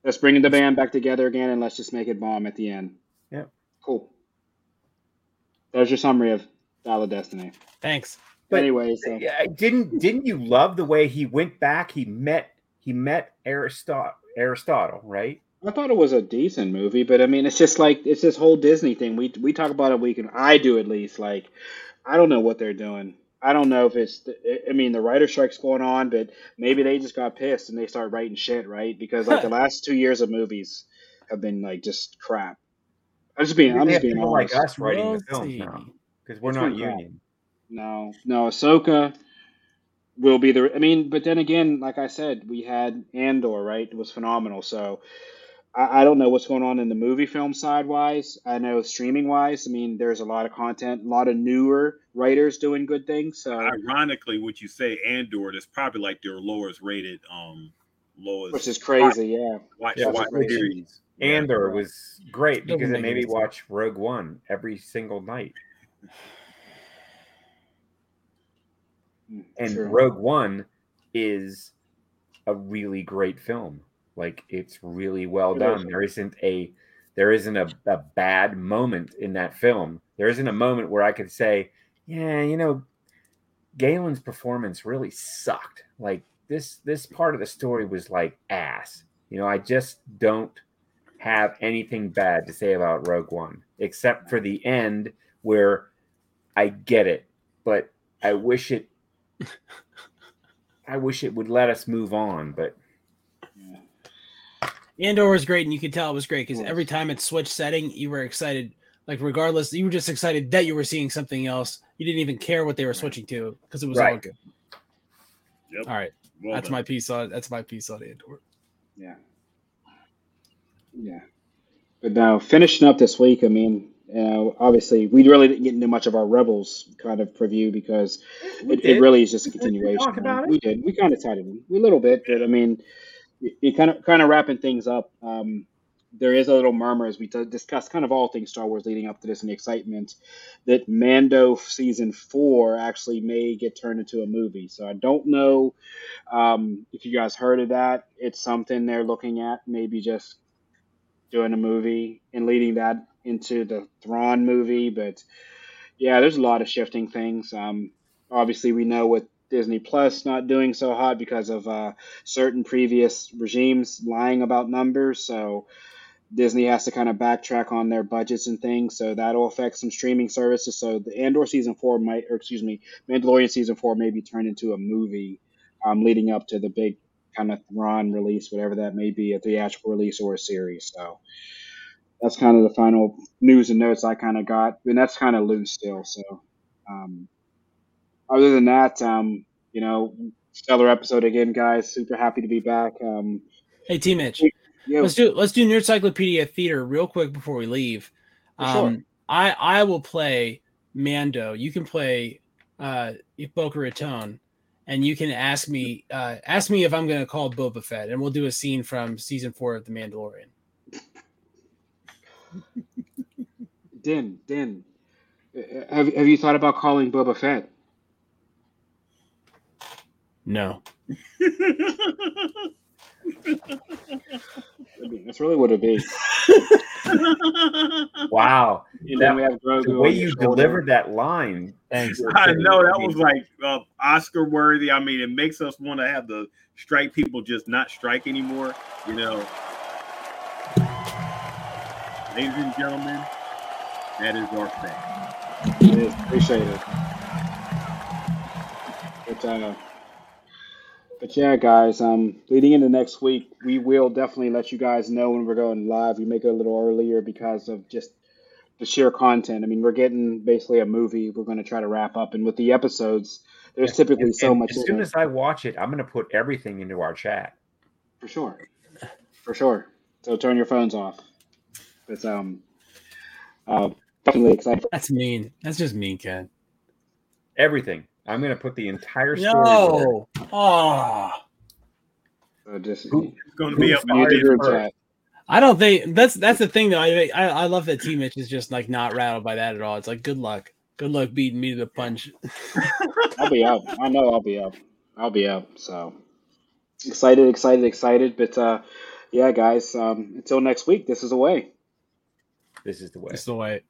Let's bring the band back together again, and let's just make it bomb at the end. Yeah. Cool. There's your summary of Dial of Destiny. Thanks. But- anyway, so Yeah, didn't didn't you love the way he went back? He met he met Aristotle Aristotle, right? I thought it was a decent movie, but I mean, it's just like it's this whole Disney thing. We we talk about it week, and I do at least. Like, I don't know what they're doing. I don't know if it's. I mean, the writer strike's going on, but maybe they just got pissed and they start writing shit, right? Because like the [LAUGHS] last two years of movies have been like just crap. I'm just being. I'm just being people honest. like us writing the films Royalty. now because we're It's not been crap. union. No, no, Ahsoka will be the. I mean, but then again, like I said, we had Andor, right? It was phenomenal. So I, I don't know what's going on in the movie film side wise. I know streaming wise. I mean, there's a lot of content, a lot of newer writers doing good things. So Ironically, what you say, Andor, that's probably like their lowest rated, um, lowest which is crazy. Yeah, watch, Yeah, watch which- series. Andor was great because it make made me watch Rogue One every single night. Mm, And true. Rogue One is a really great film. Like it's really well It done. is. There isn't a there isn't a, a bad moment in that film. There isn't a moment where I could say, yeah, you know, Galen's performance really sucked. Like this this part of the story was like ass. You know, I just don't have anything bad to say about Rogue One, except for the end where I get it, but I wish it [LAUGHS] I wish it would let us move on, but Andor was great, and you could tell it was great because every time it switched setting, you were excited. Like regardless, you were just excited that you were seeing something else. You didn't even care what they were switching to because it was all good. Yep. All right, Well that's done. my piece on. That's my piece on Andor. Yeah. Yeah. But now finishing up this week, I mean, you know, obviously we really didn't get into much of our Rebels kind of preview because it, it really is just a We continuation. talked about it. We did. We kind of tied it in a little bit, but I mean, kind of kind of wrapping things up. Um, there is a little murmur as we d- discuss kind of all things Star Wars leading up to this and the excitement that Mando season four actually may get turned into a movie. So I don't know um, if you guys heard of that. It's something they're looking at, maybe just doing a movie and leading that into the Thrawn movie. But yeah, there's a lot of shifting things. Um, obviously, we know with Disney Plus not doing so hot because of uh, certain previous regimes lying about numbers. So Disney has to kind of backtrack on their budgets and things. So that'll affect some streaming services. So the Andor season four might, or excuse me, Mandalorian season four may be turned into a movie um, leading up to the big kind of Thrawn release, whatever that may be, a theatrical release or a series. So that's kind of the final news and notes I kind of got, and that's kind of loose still. So um, other than that, um, you know, stellar episode again, guys. Super happy to be back. Um, Hey, T Mitch, yeah, let's do let's do Nerdcyclopedia Theater real quick before we leave. For sure. Um, I I will play Mando. You can play uh Boca Raton, and you can ask me uh ask me if I'm going to call Boba Fett, and we'll do a scene from season four of The Mandalorian. [LAUGHS] Din, Din. uh, Have have you thought about calling Boba Fett? No. [LAUGHS] That's really what it'd be. [LAUGHS] wow. And then we have Grogu. The way you shoulder. delivered that line. Thanks. I know that was like uh, Oscar worthy. I mean, it makes us want to have the strike people just not strike anymore. You know, ladies and gentlemen, that is our fact. It is. Appreciate it. But, uh, but yeah, guys, um, leading into next week, we will definitely let you guys know when we're going live. We make it a little earlier because of just the sheer content. I mean, we're getting basically a movie we're going to try to wrap up. And with the episodes, there's typically And- so and much. As soon it. as I watch it, I'm going to put everything into our chat. For sure. For sure. So turn your phones off. But um uh definitely excited. That's mean. That's just mean, Ken. Everything. I'm going to put the entire story. there. No. Oh. So just Who- going to be Who up. mute the fired group first? chat. I don't think that's that's the thing though. I I, I love that T Mitch is just like not rattled by that at all. It's like good luck. Good luck beating me to the punch. [LAUGHS] I'll be up. I know I'll be up. I'll be up. So excited, excited, excited. But uh yeah, guys, um until next week, this is away. This is the way. That's the way.